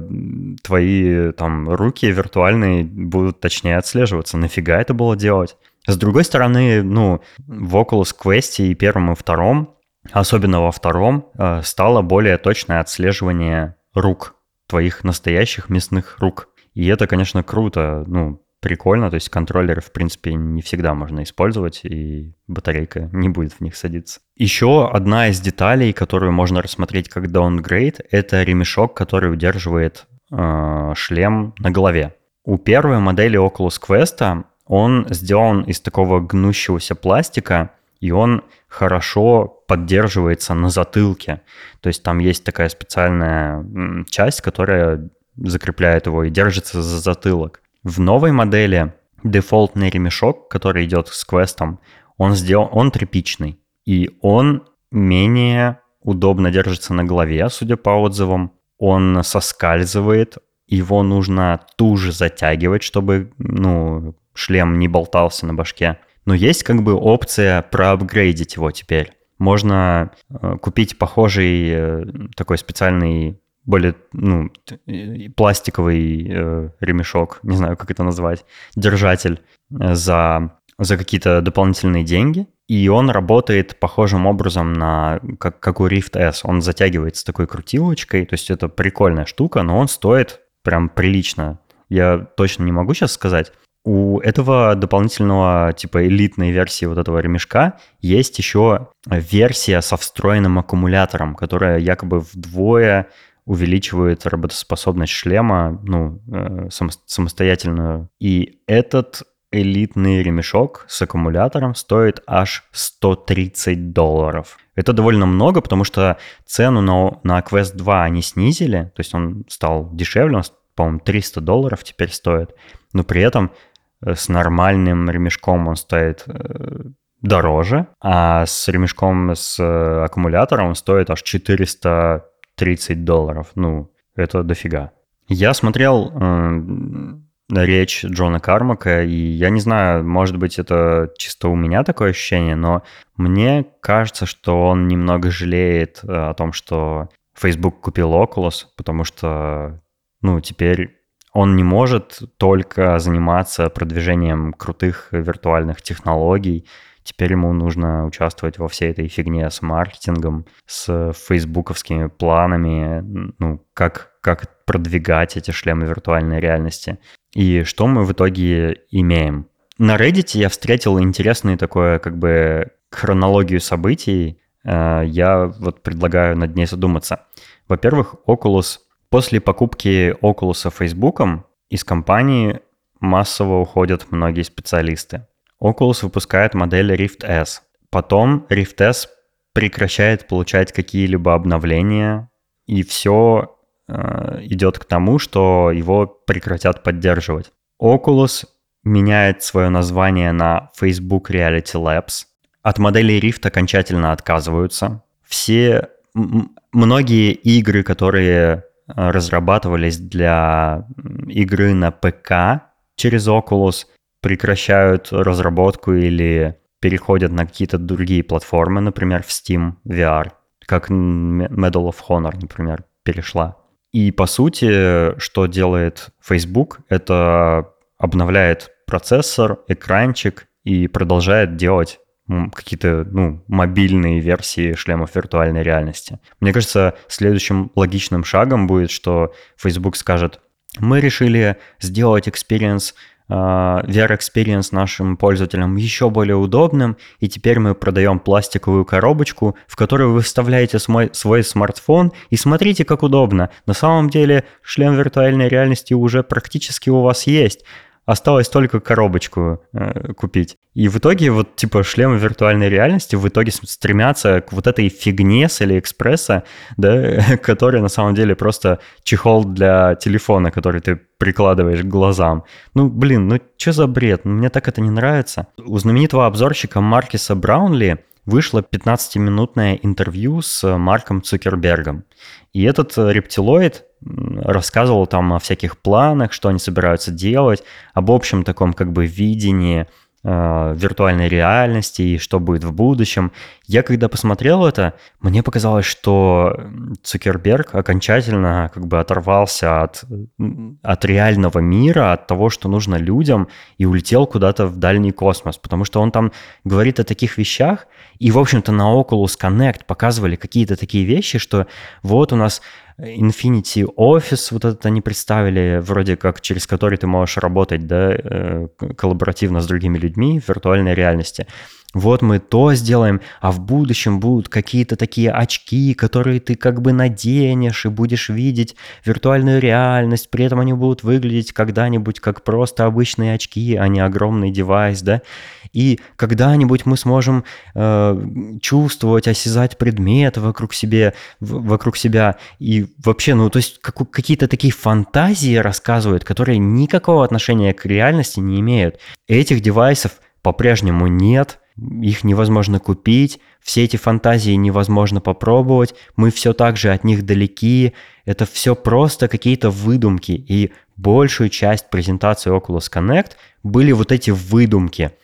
A: твои там руки виртуальные будут точнее отслеживаться. Нафига это было делать? С другой стороны, ну, в Oculus Quest и первом, и втором, особенно во втором, э, стало более точное отслеживание рук, твоих настоящих мясных рук. И это, конечно, круто, ну, прикольно, то есть контроллеры, в принципе, не всегда можно использовать, и батарейка не будет в них садиться. Еще одна из деталей, которую можно рассмотреть как downgrade, это ремешок, который удерживает э, шлем на голове. У первой модели Oculus Quest он сделан из такого гнущегося пластика, и он хорошо поддерживается на затылке. То есть там есть такая специальная часть, которая закрепляет его и держится за затылок. В новой модели дефолтный ремешок, который идет с квестом, он сделан, он тряпичный, и он менее удобно держится на голове, судя по отзывам. Он соскальзывает, его нужно туже затягивать, чтобы ну, шлем не болтался на башке. Но есть как бы опция проапгрейдить его теперь. Можно э, купить похожий э, такой специальный более ну, пластиковый э, ремешок, не знаю, как это назвать, держатель э, за, за какие-то дополнительные деньги. И он работает похожим образом на, как, как у Rift S. Он затягивается такой крутилочкой, то есть это прикольная штука, но он стоит прям прилично. Я точно не могу сейчас сказать, у этого дополнительного, типа, элитной версии вот этого ремешка есть еще версия со встроенным аккумулятором, которая якобы вдвое увеличивает работоспособность шлема, ну, э, самостоятельно. И этот элитный ремешок с аккумулятором стоит аж 130 долларов. Это довольно много, потому что цену на, на Quest 2 они снизили, то есть он стал дешевле, он, по-моему, 300 долларов теперь стоит, но при этом Э, с нормальным ремешком он стоит э, дороже, а с ремешком с аккумулятором он стоит аж 430 долларов. Ну, это дофига. Я смотрел э, речь Джона Кармака, и я не знаю, может быть, это чисто у меня такое ощущение, но мне кажется, что он немного жалеет о том, что Facebook купил Oculus, потому что, ну, теперь он не может только заниматься продвижением крутых виртуальных технологий. Теперь ему нужно участвовать во всей этой фигне с маркетингом, с фейсбуковскими планами, ну, как, как продвигать эти шлемы виртуальной реальности. И что мы в итоге имеем? На Reddit я встретил интересную такое как бы хронологию событий. э, я вот предлагаю над ней задуматься. Во-первых, Oculus после покупки Oculus Facebook из компании массово уходят многие специалисты. Oculus выпускает модель Rift S. Потом Rift S прекращает получать какие-либо обновления, и все э, идет к тому, что его прекратят поддерживать. Oculus меняет свое название на Facebook Reality Labs. От моделей Rift окончательно отказываются. Все, многие игры, которые э, разрабатывались для игры на ПК через Oculus, прекращают разработку или переходят на какие-то другие платформы, например, в Steam VR, как Medal of Honor, например, перешла. И по сути, что делает Facebook, это обновляет процессор, экранчик и продолжает делать какие-то ну, мобильные версии шлемов виртуальной реальности. Мне кажется, следующим логичным шагом будет, что Facebook скажет, мы решили сделать experience VR Experience нашим пользователям еще более удобным, и теперь мы продаем пластиковую коробочку, в которую вы вставляете свой смартфон, и смотрите, как удобно. На самом деле шлем виртуальной реальности уже практически у вас есть. Осталось только коробочку э, купить. И в итоге вот типа шлемы виртуальной реальности в итоге стремятся к вот этой фигне с Алиэкспресса, да, который на самом деле просто чехол для телефона, который ты прикладываешь к глазам. Ну, блин, ну что за бред? Мне так это не нравится. У знаменитого обзорщика Маркиса Браунли вышло 15-минутное интервью с Марком Цукербергом. И этот рептилоид рассказывал там о всяких планах, что они собираются делать, об общем таком как бы видении э, виртуальной реальности и что будет в будущем. Я когда посмотрел это, мне показалось, что Цукерберг окончательно как бы оторвался от, от реального мира, от того, что нужно людям, и улетел куда-то в дальний космос, потому что он там говорит о таких вещах, и, в общем-то, на Oculus Connect показывали какие-то такие вещи, что вот у нас Infinity Office, вот это они представили, вроде как через который ты можешь работать, да, э, коллаборативно с другими людьми в виртуальной реальности вот мы то сделаем, а в будущем будут какие-то такие очки, которые ты как бы наденешь и будешь видеть виртуальную реальность, при этом они будут выглядеть когда-нибудь как просто обычные очки, а не огромный девайс, да, и когда-нибудь мы сможем э, чувствовать, осязать предметы вокруг, себе, вокруг себя, и вообще, ну, то есть как, какие-то такие фантазии рассказывают, которые никакого отношения к реальности не имеют. Этих девайсов по-прежнему нет, их невозможно купить, все эти фантазии невозможно попробовать, мы все так же от них далеки, это все просто какие-то выдумки, и большую часть презентации Oculus Connect были вот эти выдумки –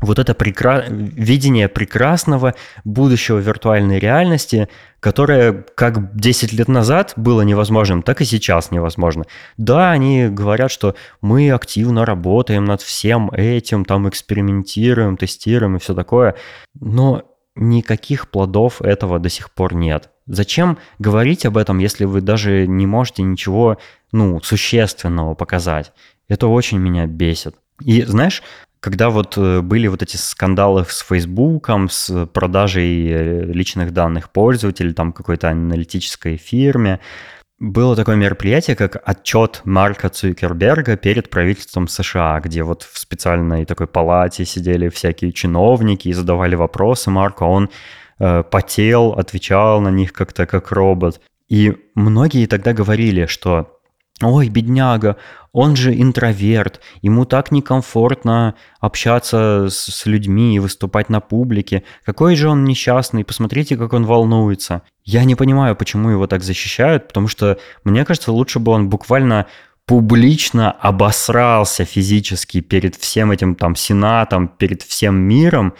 A: вот это прекра... видение прекрасного будущего виртуальной реальности, которое как 10 лет назад было невозможным, так и сейчас невозможно. Да, они говорят, что мы активно работаем над всем этим, там экспериментируем, тестируем и все такое, но никаких плодов этого до сих пор нет. Зачем говорить об этом, если вы даже не можете ничего, ну, существенного показать? Это очень меня бесит. И знаешь, когда вот э, были вот эти скандалы с Фейсбуком, с продажей э, личных данных пользователей, там какой-то аналитической фирме, было такое мероприятие, как отчет Марка Цукерберга перед правительством США, где вот в специальной такой палате сидели всякие чиновники и задавали вопросы Марку, а он э, потел, отвечал на них как-то как робот. И многие тогда говорили, что ой, бедняга, он же интроверт, ему так некомфортно общаться с, с людьми и выступать на публике. Какой же он несчастный, посмотрите, как он волнуется. Я не понимаю, почему его так защищают, потому что, мне кажется, лучше бы он буквально публично обосрался физически перед всем этим там сенатом, перед всем миром,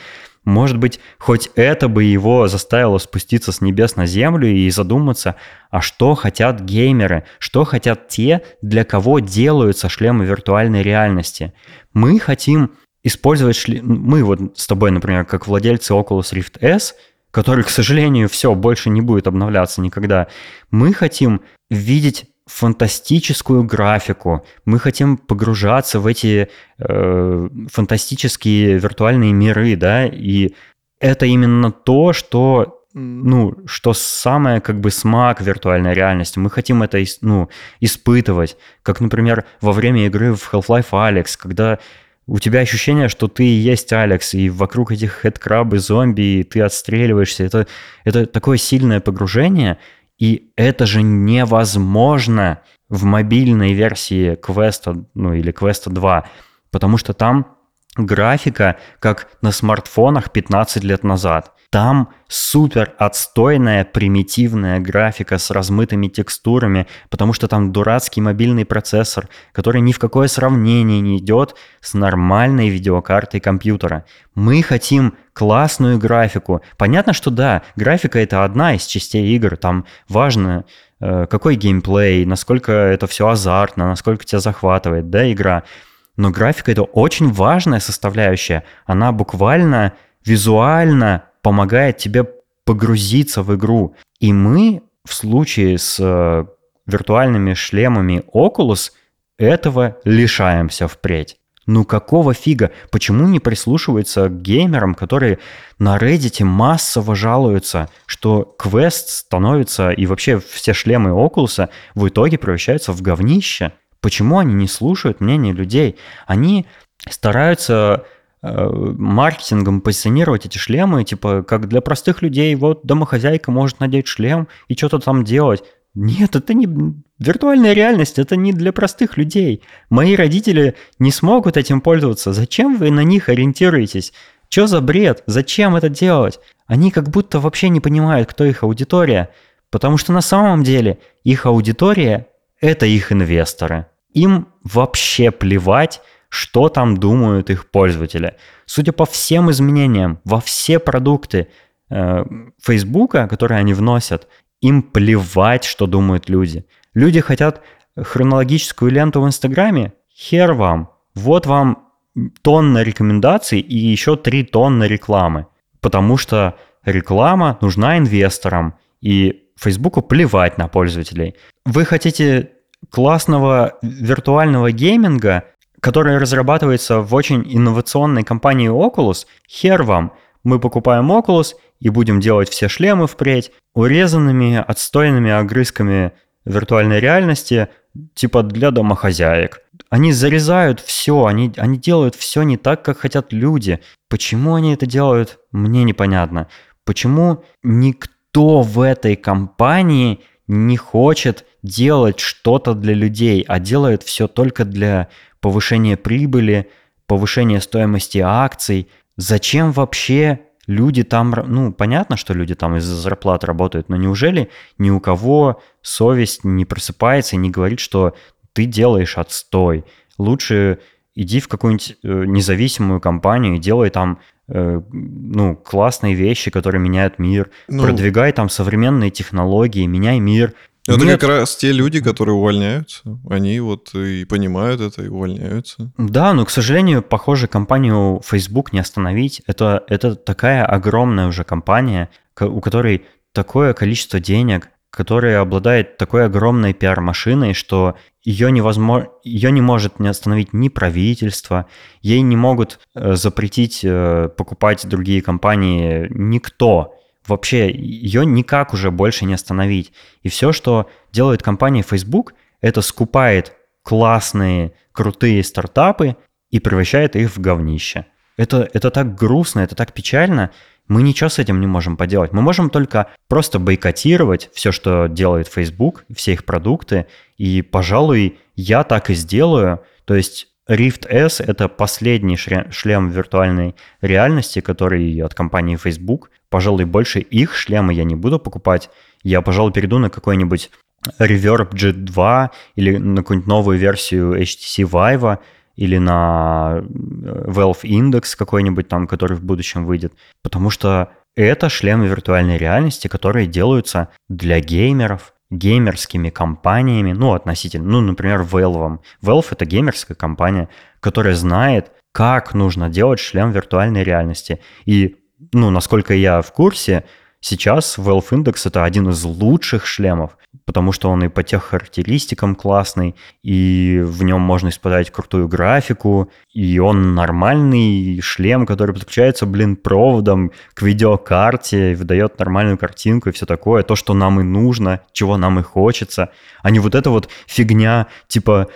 A: может быть, хоть это бы его заставило спуститься с небес на землю и задуматься, а что хотят геймеры, что хотят те, для кого делаются шлемы виртуальной реальности. Мы хотим использовать шлем... Мы вот с тобой, например, как владельцы Oculus Rift S, который, к сожалению, все, больше не будет обновляться никогда, мы хотим видеть фантастическую графику, мы хотим погружаться в эти э, фантастические виртуальные миры, да, и это именно то, что ну, что самое как бы смак виртуальной реальности. Мы хотим это ну, испытывать. Как, например, во время игры в Half-Life Alex, когда у тебя ощущение, что ты и есть Алекс, и вокруг этих хедкрабы, зомби, и ты отстреливаешься. Это, это такое сильное погружение, и это же невозможно в мобильной версии Quest, ну или Quest 2, потому что там графика, как на смартфонах 15 лет назад. Там супер отстойная, примитивная графика с размытыми текстурами, потому что там дурацкий мобильный процессор, который ни в какое сравнение не идет с нормальной видеокартой компьютера. Мы хотим классную графику. Понятно, что да, графика это одна из частей игр, там важно э, какой геймплей, насколько это все азартно, насколько тебя захватывает, да, игра. Но графика это очень важная составляющая. Она буквально визуально помогает тебе погрузиться в игру. И мы в случае с э, виртуальными шлемами Oculus этого лишаемся впредь. Ну какого фига? Почему не прислушиваются к геймерам, которые на Reddit массово жалуются, что Quest становится и вообще все шлемы Oculus в итоге превращаются в говнище? Почему они не слушают мнение людей? Они стараются маркетингом позиционировать эти шлемы, типа, как для простых людей, вот домохозяйка может надеть шлем и что-то там делать. Нет, это не виртуальная реальность, это не для простых людей. Мои родители не смогут этим пользоваться. Зачем вы на них ориентируетесь? Что за бред? Зачем это делать? Они как будто вообще не понимают, кто их аудитория. Потому что на самом деле их аудитория – это их инвесторы. Им вообще плевать, что там думают их пользователи. Судя по всем изменениям во все продукты э, Фейсбука, которые они вносят, им плевать, что думают люди. Люди хотят хронологическую ленту в Инстаграме, хер вам. Вот вам тонна рекомендаций и еще три тонны рекламы. Потому что реклама нужна инвесторам, и Фейсбуку плевать на пользователей. Вы хотите классного виртуального гейминга, которая разрабатывается в очень инновационной компании Oculus, хер вам, мы покупаем Oculus и будем делать все шлемы впредь урезанными, отстойными огрызками виртуальной реальности, типа для домохозяек. Они зарезают все, они, они делают все не так, как хотят люди. Почему они это делают, мне непонятно. Почему никто в этой компании не хочет делать что-то для людей, а делает все только для повышение прибыли, повышение стоимости акций. Зачем вообще люди там, ну, понятно, что люди там из-за зарплат работают, но неужели ни у кого совесть не просыпается и не говорит, что ты делаешь отстой? Лучше иди в какую-нибудь э, независимую компанию и делай там э, ну, классные вещи, которые меняют мир. Ну, Продвигай там современные технологии, меняй мир.
B: Это Нет. как раз те люди, которые увольняются. Они вот и понимают это, и увольняются.
A: Да, но, к сожалению, похоже, компанию Facebook не остановить. Это, это такая огромная уже компания, у которой такое количество денег, которая обладает такой огромной пиар-машиной, что ее, невозможно, ее не может не остановить ни правительство, ей не могут э, запретить э, покупать другие компании никто вообще ее никак уже больше не остановить. И все, что делает компания Facebook, это скупает классные, крутые стартапы и превращает их в говнище. Это, это так грустно, это так печально. Мы ничего с этим не можем поделать. Мы можем только просто бойкотировать все, что делает Facebook, все их продукты. И, пожалуй, я так и сделаю. То есть Rift S — это последний шлем виртуальной реальности, который от компании Facebook. Пожалуй, больше их шлема я не буду покупать. Я, пожалуй, перейду на какой-нибудь Reverb G2 или на какую-нибудь новую версию HTC Vive или на э, Valve Index какой-нибудь там, который в будущем выйдет. Потому что это шлемы виртуальной реальности, которые делаются для геймеров, геймерскими компаниями, ну, относительно, ну, например, Valve. Valve — это геймерская компания, которая знает, как нужно делать шлем виртуальной реальности. И, ну, насколько я в курсе, сейчас Valve Index это один из лучших шлемов, потому что он и по тех характеристикам классный, и в нем можно испытать крутую графику, и он нормальный шлем, который подключается, блин, проводом к видеокарте, выдает нормальную картинку и все такое, то, что нам и нужно, чего нам и хочется, а не вот эта вот фигня, типа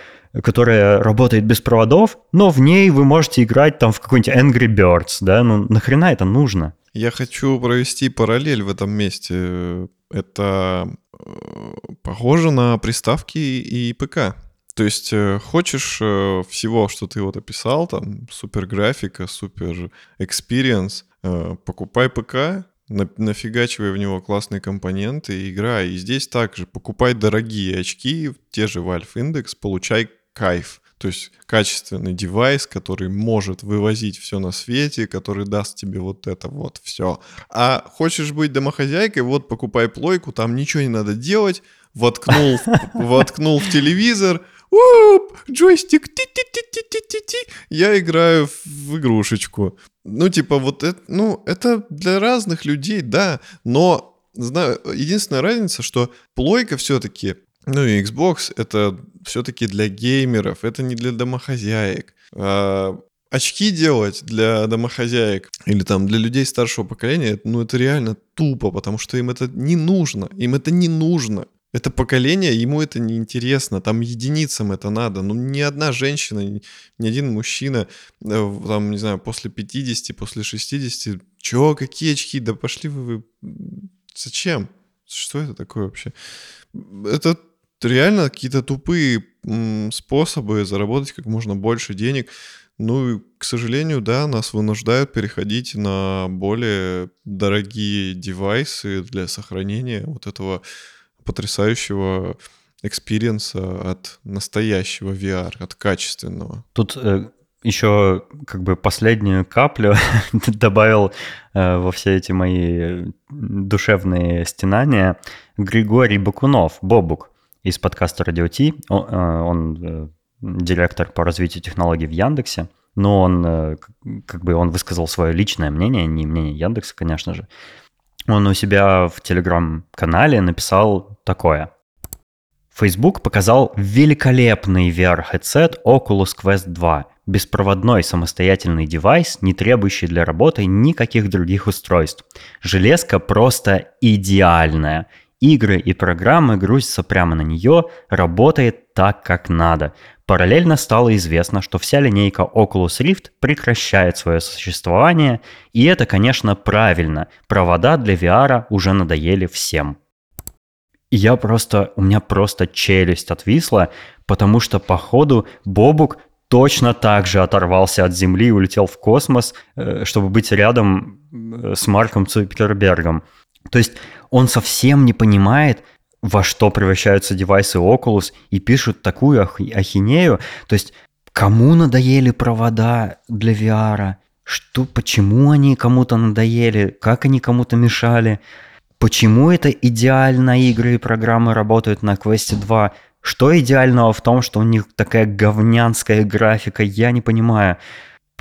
A: которая работает без проводов, но в ней вы можете играть там в какой-нибудь Angry Birds, да, ну нахрена это нужно?
B: Я хочу провести параллель в этом месте. Это э, похоже на приставки и ПК. То есть э, хочешь э, всего, что ты вот описал, там супер графика, супер experience, покупай ПК, нафигачивай в него классные компоненты и играй. И здесь также покупай дорогие очки, те же Valve Index, получай кайф. То есть качественный девайс, который может вывозить все на свете, который даст тебе вот это вот все. А хочешь быть домохозяйкой, вот покупай плойку, там ничего не надо делать, воткнул, воткнул в телевизор, Уп, джойстик, ти ти ти ти ти ти ти я играю в игрушечку. Ну, типа, вот это, ну, это для разных людей, да, но знаю, единственная разница, что плойка все-таки ну и Xbox это все-таки для геймеров, это не для домохозяек. А, очки делать для домохозяек или там для людей старшего поколения, ну это реально тупо, потому что им это не нужно, им это не нужно. Это поколение, ему это не интересно, там единицам это надо. Ну, ни одна женщина, ни один мужчина, э, там, не знаю, после 50, после 60, чё, какие очки, да пошли вы, вы... зачем? Что это такое вообще? Это реально какие-то тупые способы заработать как можно больше денег. Ну и, к сожалению, да, нас вынуждают переходить на более дорогие девайсы для сохранения вот этого потрясающего experience а от настоящего VR, от качественного.
A: Тут э, еще как бы последнюю каплю добавил э, во все эти мои душевные стенания Григорий Бакунов, Бобук из подкаста T. Он, э, он э, директор по развитию технологий в Яндексе, но он э, как бы он высказал свое личное мнение, не мнение Яндекса, конечно же. Он у себя в телеграм-канале написал такое. Facebook показал великолепный VR-headset Oculus Quest 2, беспроводной самостоятельный девайс, не требующий для работы никаких других устройств. Железка просто идеальная, игры и программы грузятся прямо на нее, работает так, как надо. Параллельно стало известно, что вся линейка Oculus Rift прекращает свое существование, и это, конечно, правильно. Провода для VR уже надоели всем. Я просто, у меня просто челюсть отвисла, потому что, походу, Бобук точно так же оторвался от Земли и улетел в космос, э, чтобы быть рядом э, с Марком Цукербергом. То есть он совсем не понимает, во что превращаются девайсы Oculus и пишут такую ах- ахинею. То есть кому надоели провода для VR? Что, почему они кому-то надоели? Как они кому-то мешали? Почему это идеально игры и программы работают на Quest 2? Что идеального в том, что у них такая говнянская графика? Я не понимаю.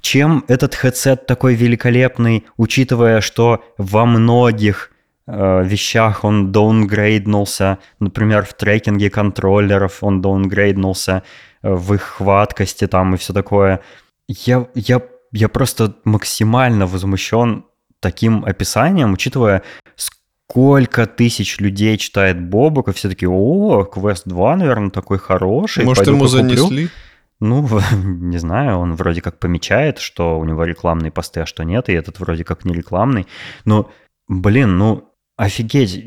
A: Чем этот headset такой великолепный, учитывая, что во многих вещах он даунгрейднулся, например, в трекинге контроллеров он даунгрейднулся, э, в их хваткости там и все такое. Я, я, я просто максимально возмущен таким описанием, учитывая, сколько тысяч людей читает Бобок, и все таки о, Квест 2, наверное, такой хороший.
B: Может, ему занесли?
A: Ну, не знаю, он вроде как помечает, что у него рекламные посты, а что нет, и этот вроде как не рекламный. Но, блин, ну, Офигеть,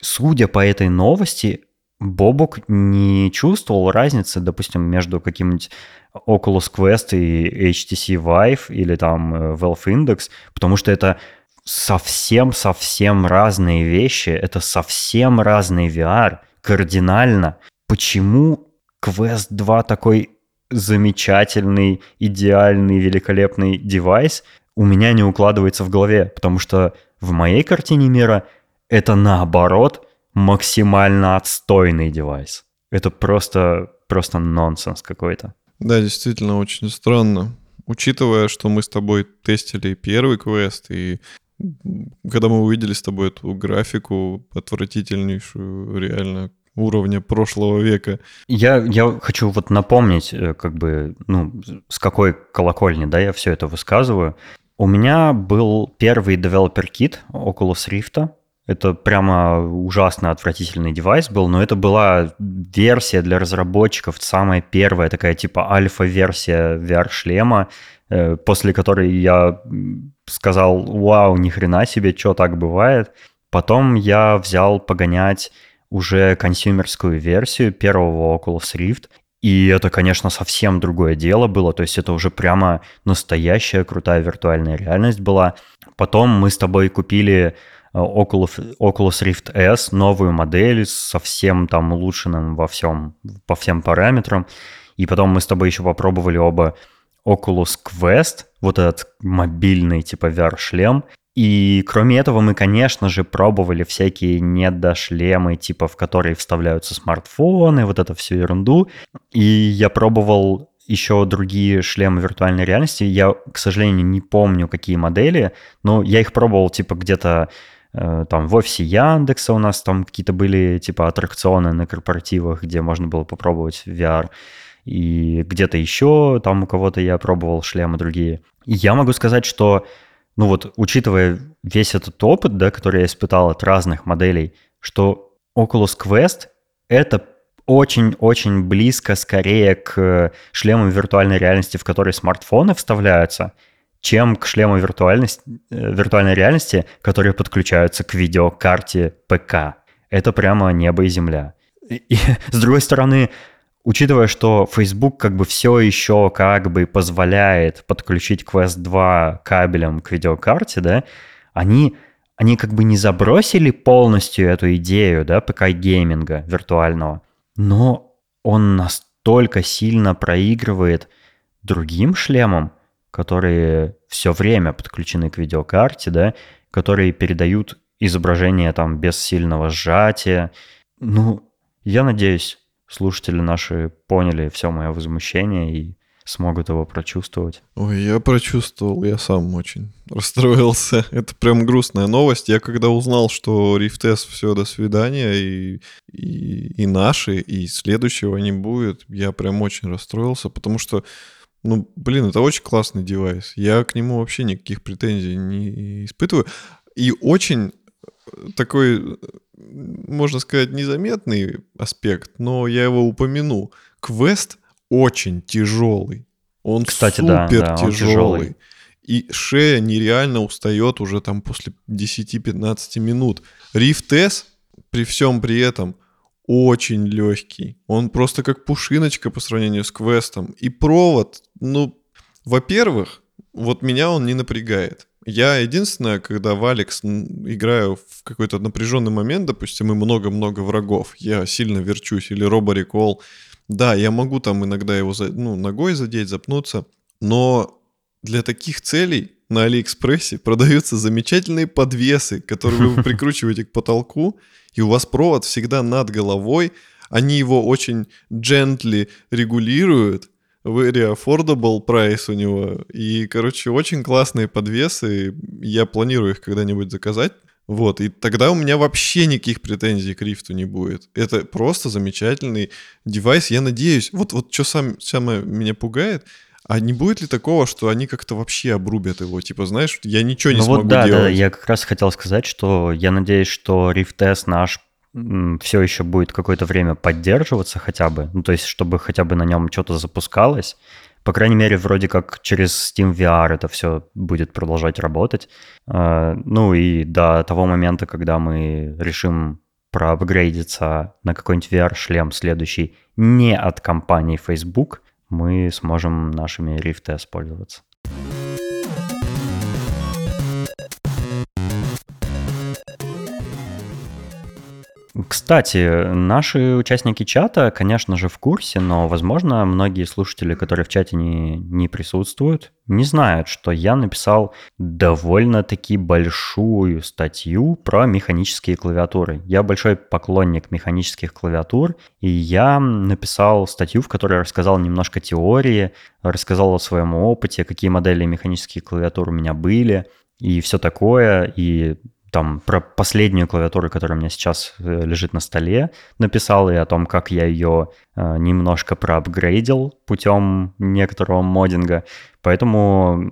A: судя по этой новости, Бобок не чувствовал разницы, допустим, между каким-нибудь Oculus Quest и HTC Vive или там э, Valve Index, потому что это совсем-совсем разные вещи, это совсем разный VR, кардинально. Почему Quest 2 такой замечательный, идеальный, великолепный девайс у меня не укладывается в голове, потому что в моей картине мира это наоборот максимально отстойный девайс. Это просто, просто нонсенс какой-то.
B: Да, действительно, очень странно. Учитывая, что мы с тобой тестили первый квест, и когда мы увидели с тобой эту графику отвратительнейшую, реально уровня прошлого века.
A: Я, я хочу вот напомнить, э, как бы, ну, с какой колокольни, да, я все это высказываю. У меня был первый developer kit Oculus Rift. Это прямо ужасно отвратительный девайс был, но это была версия для разработчиков, самая первая такая типа альфа-версия VR-шлема, э, после которой я сказал, вау, ни хрена себе, что так бывает. Потом я взял погонять уже консюмерскую версию первого Oculus Rift, и это, конечно, совсем другое дело было, то есть это уже прямо настоящая крутая виртуальная реальность была. Потом мы с тобой купили э, Oculus, Oculus Rift S, новую модель, совсем там улучшенным во всем, по всем параметрам. И потом мы с тобой еще попробовали оба Oculus Quest, вот этот мобильный типа VR-шлем, и кроме этого мы, конечно же, пробовали всякие недошлемы, типа в которые вставляются смартфоны, вот эту всю ерунду. И я пробовал еще другие шлемы виртуальной реальности. Я, к сожалению, не помню, какие модели, но я их пробовал типа где-то э, там в офисе Яндекса у нас там какие-то были типа аттракционы на корпоративах, где можно было попробовать VR. И где-то еще там у кого-то я пробовал шлемы другие. И я могу сказать, что ну вот, учитывая весь этот опыт, да, который я испытал от разных моделей, что Oculus Quest — это очень-очень близко скорее к шлему виртуальной реальности, в который смартфоны вставляются, чем к шлему виртуальности, э, виртуальной реальности, которые подключаются к видеокарте ПК. Это прямо небо и земля. И, и, с другой стороны, Учитывая, что Facebook как бы все еще как бы позволяет подключить Quest 2 кабелем к видеокарте, да, они, они как бы не забросили полностью эту идею, да, ПК-гейминга виртуального, но он настолько сильно проигрывает другим шлемам, которые все время подключены к видеокарте, да, которые передают изображение там без сильного сжатия. Ну, я надеюсь, слушатели наши поняли все мое возмущение и смогут его прочувствовать.
B: Ой, я прочувствовал, я сам очень расстроился. Это прям грустная новость. Я когда узнал, что S все, до свидания, и, и, и наши, и следующего не будет, я прям очень расстроился, потому что ну, блин, это очень классный девайс. Я к нему вообще никаких претензий не испытываю. И очень такой можно сказать, незаметный аспект, но я его упомяну. Квест очень тяжелый. Он Кстати, супер да, да, тяжелый. тяжелый. И шея нереально устает уже там после 10-15 минут. Rift S при всем при этом очень легкий. Он просто как пушиночка по сравнению с квестом. И провод, ну, во-первых, вот меня он не напрягает. Я единственное, когда в Алекс играю в какой-то напряженный момент, допустим, и много-много врагов, я сильно верчусь, или роборекол, да, я могу там иногда его ну, ногой задеть, запнуться, но для таких целей на Алиэкспрессе продаются замечательные подвесы, которые вы прикручиваете к потолку, и у вас провод всегда над головой, они его очень gently регулируют, very affordable price у него. И, короче, очень классные подвесы. Я планирую их когда-нибудь заказать. Вот, и тогда у меня вообще никаких претензий к рифту не будет. Это просто замечательный девайс. Я надеюсь, вот, вот что сам, самое меня пугает, а не будет ли такого, что они как-то вообще обрубят его? Типа, знаешь, я ничего не ну смогу вот да, делать. Да,
A: я как раз хотел сказать, что я надеюсь, что Rift S наш все еще будет какое-то время поддерживаться хотя бы, ну, то есть чтобы хотя бы на нем что-то запускалось. По крайней мере, вроде как через Steam VR это все будет продолжать работать. А, ну и до того момента, когда мы решим проапгрейдиться на какой-нибудь VR-шлем следующий не от компании Facebook, мы сможем нашими S пользоваться. Кстати, наши участники чата, конечно же, в курсе, но, возможно, многие слушатели, которые в чате не, не присутствуют, не знают, что я написал довольно-таки большую статью про механические клавиатуры. Я большой поклонник механических клавиатур, и я написал статью, в которой рассказал немножко теории, рассказал о своем опыте, какие модели механических клавиатур у меня были, и все такое, и там про последнюю клавиатуру, которая у меня сейчас э, лежит на столе, написал, и о том, как я ее э, немножко проапгрейдил путем некоторого моддинга. Поэтому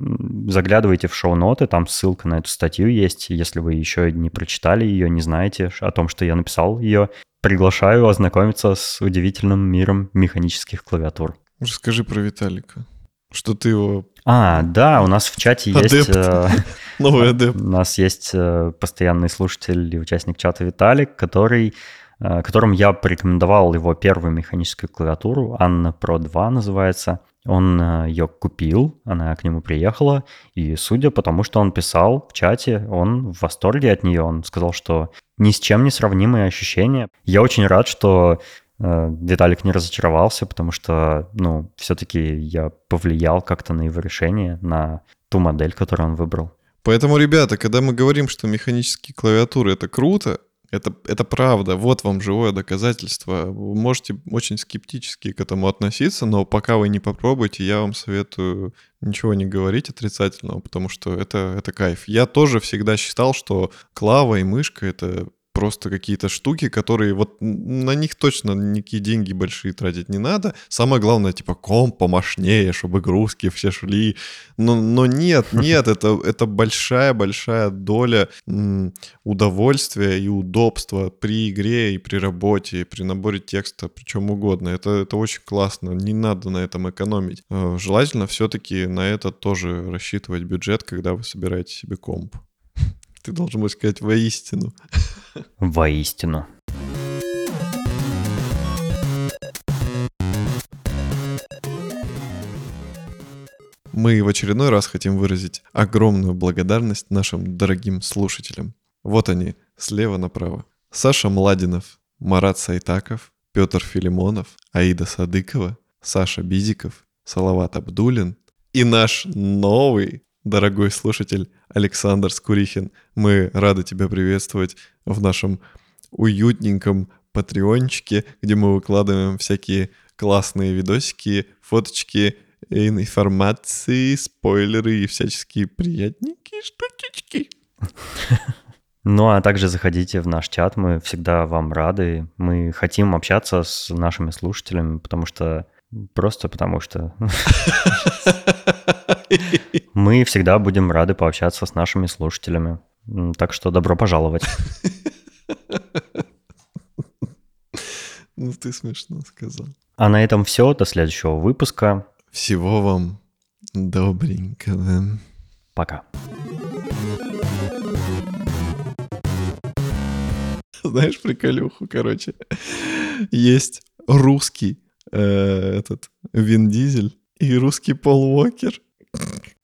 A: заглядывайте в шоу-ноты, там ссылка на эту статью есть. Если вы еще не прочитали ее, не знаете о том, что я написал ее, приглашаю ознакомиться с удивительным миром механических клавиатур.
B: Расскажи про Виталика. Что ты его...
A: А, да, у нас в чате есть... Э,
B: Новый адепт.
A: У нас есть э, постоянный слушатель и участник чата Виталик, который э, которым я порекомендовал его первую механическую клавиатуру, Анна Pro 2 называется. Он ее купил, она к нему приехала, и судя по тому, что он писал в чате, он в восторге от нее. Он сказал, что ни с чем не сравнимые ощущения. Я очень рад, что Э, Виталик не разочаровался, потому что, ну, все-таки я повлиял как-то на его решение, на ту модель, которую он выбрал.
B: Поэтому, ребята, когда мы говорим, что механические клавиатуры это круто, это, это правда. Вот вам живое доказательство. Вы можете очень скептически к этому относиться, но пока вы не попробуете, я вам советую ничего не говорить отрицательного, потому что это, это кайф. Я тоже всегда считал, что клава и мышка — это просто какие-то штуки, которые вот на них точно никакие деньги большие тратить не надо. Самое главное, типа комп помощнее, чтобы грузки все шли. Но, но нет, нет, это, это большая-большая доля удовольствия и удобства при игре и при работе, и при наборе текста, при чем угодно. Это, это очень классно, не надо на этом экономить. Э, желательно все-таки на это тоже рассчитывать бюджет, когда вы собираете себе комп. Ты должен был сказать воистину.
A: Воистину.
B: Мы в очередной раз хотим выразить огромную благодарность нашим дорогим слушателям. Вот они, слева направо. Саша Младинов, Марат Сайтаков, Петр Филимонов, Аида Садыкова, Саша Бизиков, Салават Абдулин и наш новый дорогой слушатель Александр Скурихин. Мы рады тебя приветствовать в нашем уютненьком патреончике, где мы выкладываем всякие классные видосики, фоточки, информации, спойлеры и всяческие приятненькие штучечки.
A: Ну, а также заходите в наш чат, мы всегда вам рады. Мы хотим общаться с нашими слушателями, потому что Просто потому что мы всегда будем рады пообщаться с нашими слушателями. Так что добро пожаловать.
B: Ну, ты смешно сказал.
A: А на этом все. До следующего выпуска.
B: Всего вам добренького.
A: Пока.
B: Знаешь приколюху, короче? Есть русский э, этот Вин Дизель и русский Пол Уокер.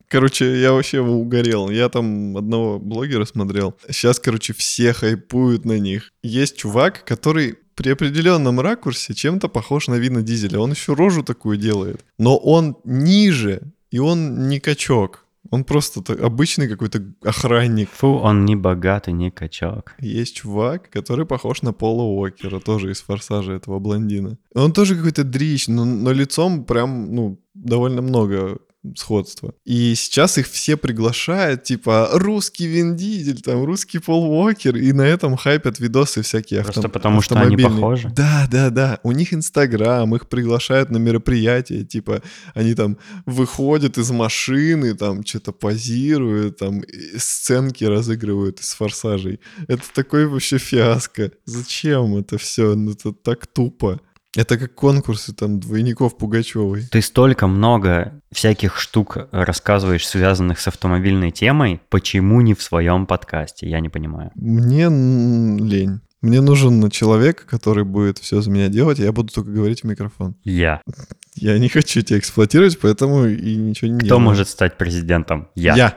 B: Короче, я вообще угорел. Я там одного блогера смотрел. Сейчас, короче, все хайпуют на них. Есть чувак, который при определенном ракурсе чем-то похож на Вина Дизеля. Он еще рожу такую делает. Но он ниже, и он не качок. Он просто обычный какой-то охранник.
A: Фу, он не богатый, не качок.
B: Есть чувак, который похож на Пола Уокера, тоже из «Форсажа» этого блондина. Он тоже какой-то дрищ, но, но лицом прям, ну, довольно много сходство. И сейчас их все приглашают, типа, русский Вин Дизель, там, русский Пол Уокер, и на этом хайпят видосы всякие
A: Просто авто... потому что они похожи?
B: Да, да, да. У них Инстаграм, их приглашают на мероприятия, типа, они там выходят из машины, там, что-то позируют, там, сценки разыгрывают из форсажей. Это такой вообще фиаско. Зачем это все? Ну, это так тупо. Это как конкурсы там двойников Пугачевой.
A: Ты столько много всяких штук рассказываешь, связанных с автомобильной темой. Почему не в своем подкасте? Я не понимаю.
B: Мне лень. Мне нужен человек, который будет все за меня делать, и я буду только говорить в микрофон.
A: Я.
B: Я не хочу тебя эксплуатировать, поэтому и ничего не
A: Кто
B: делаю.
A: может стать президентом? Я.
B: Я.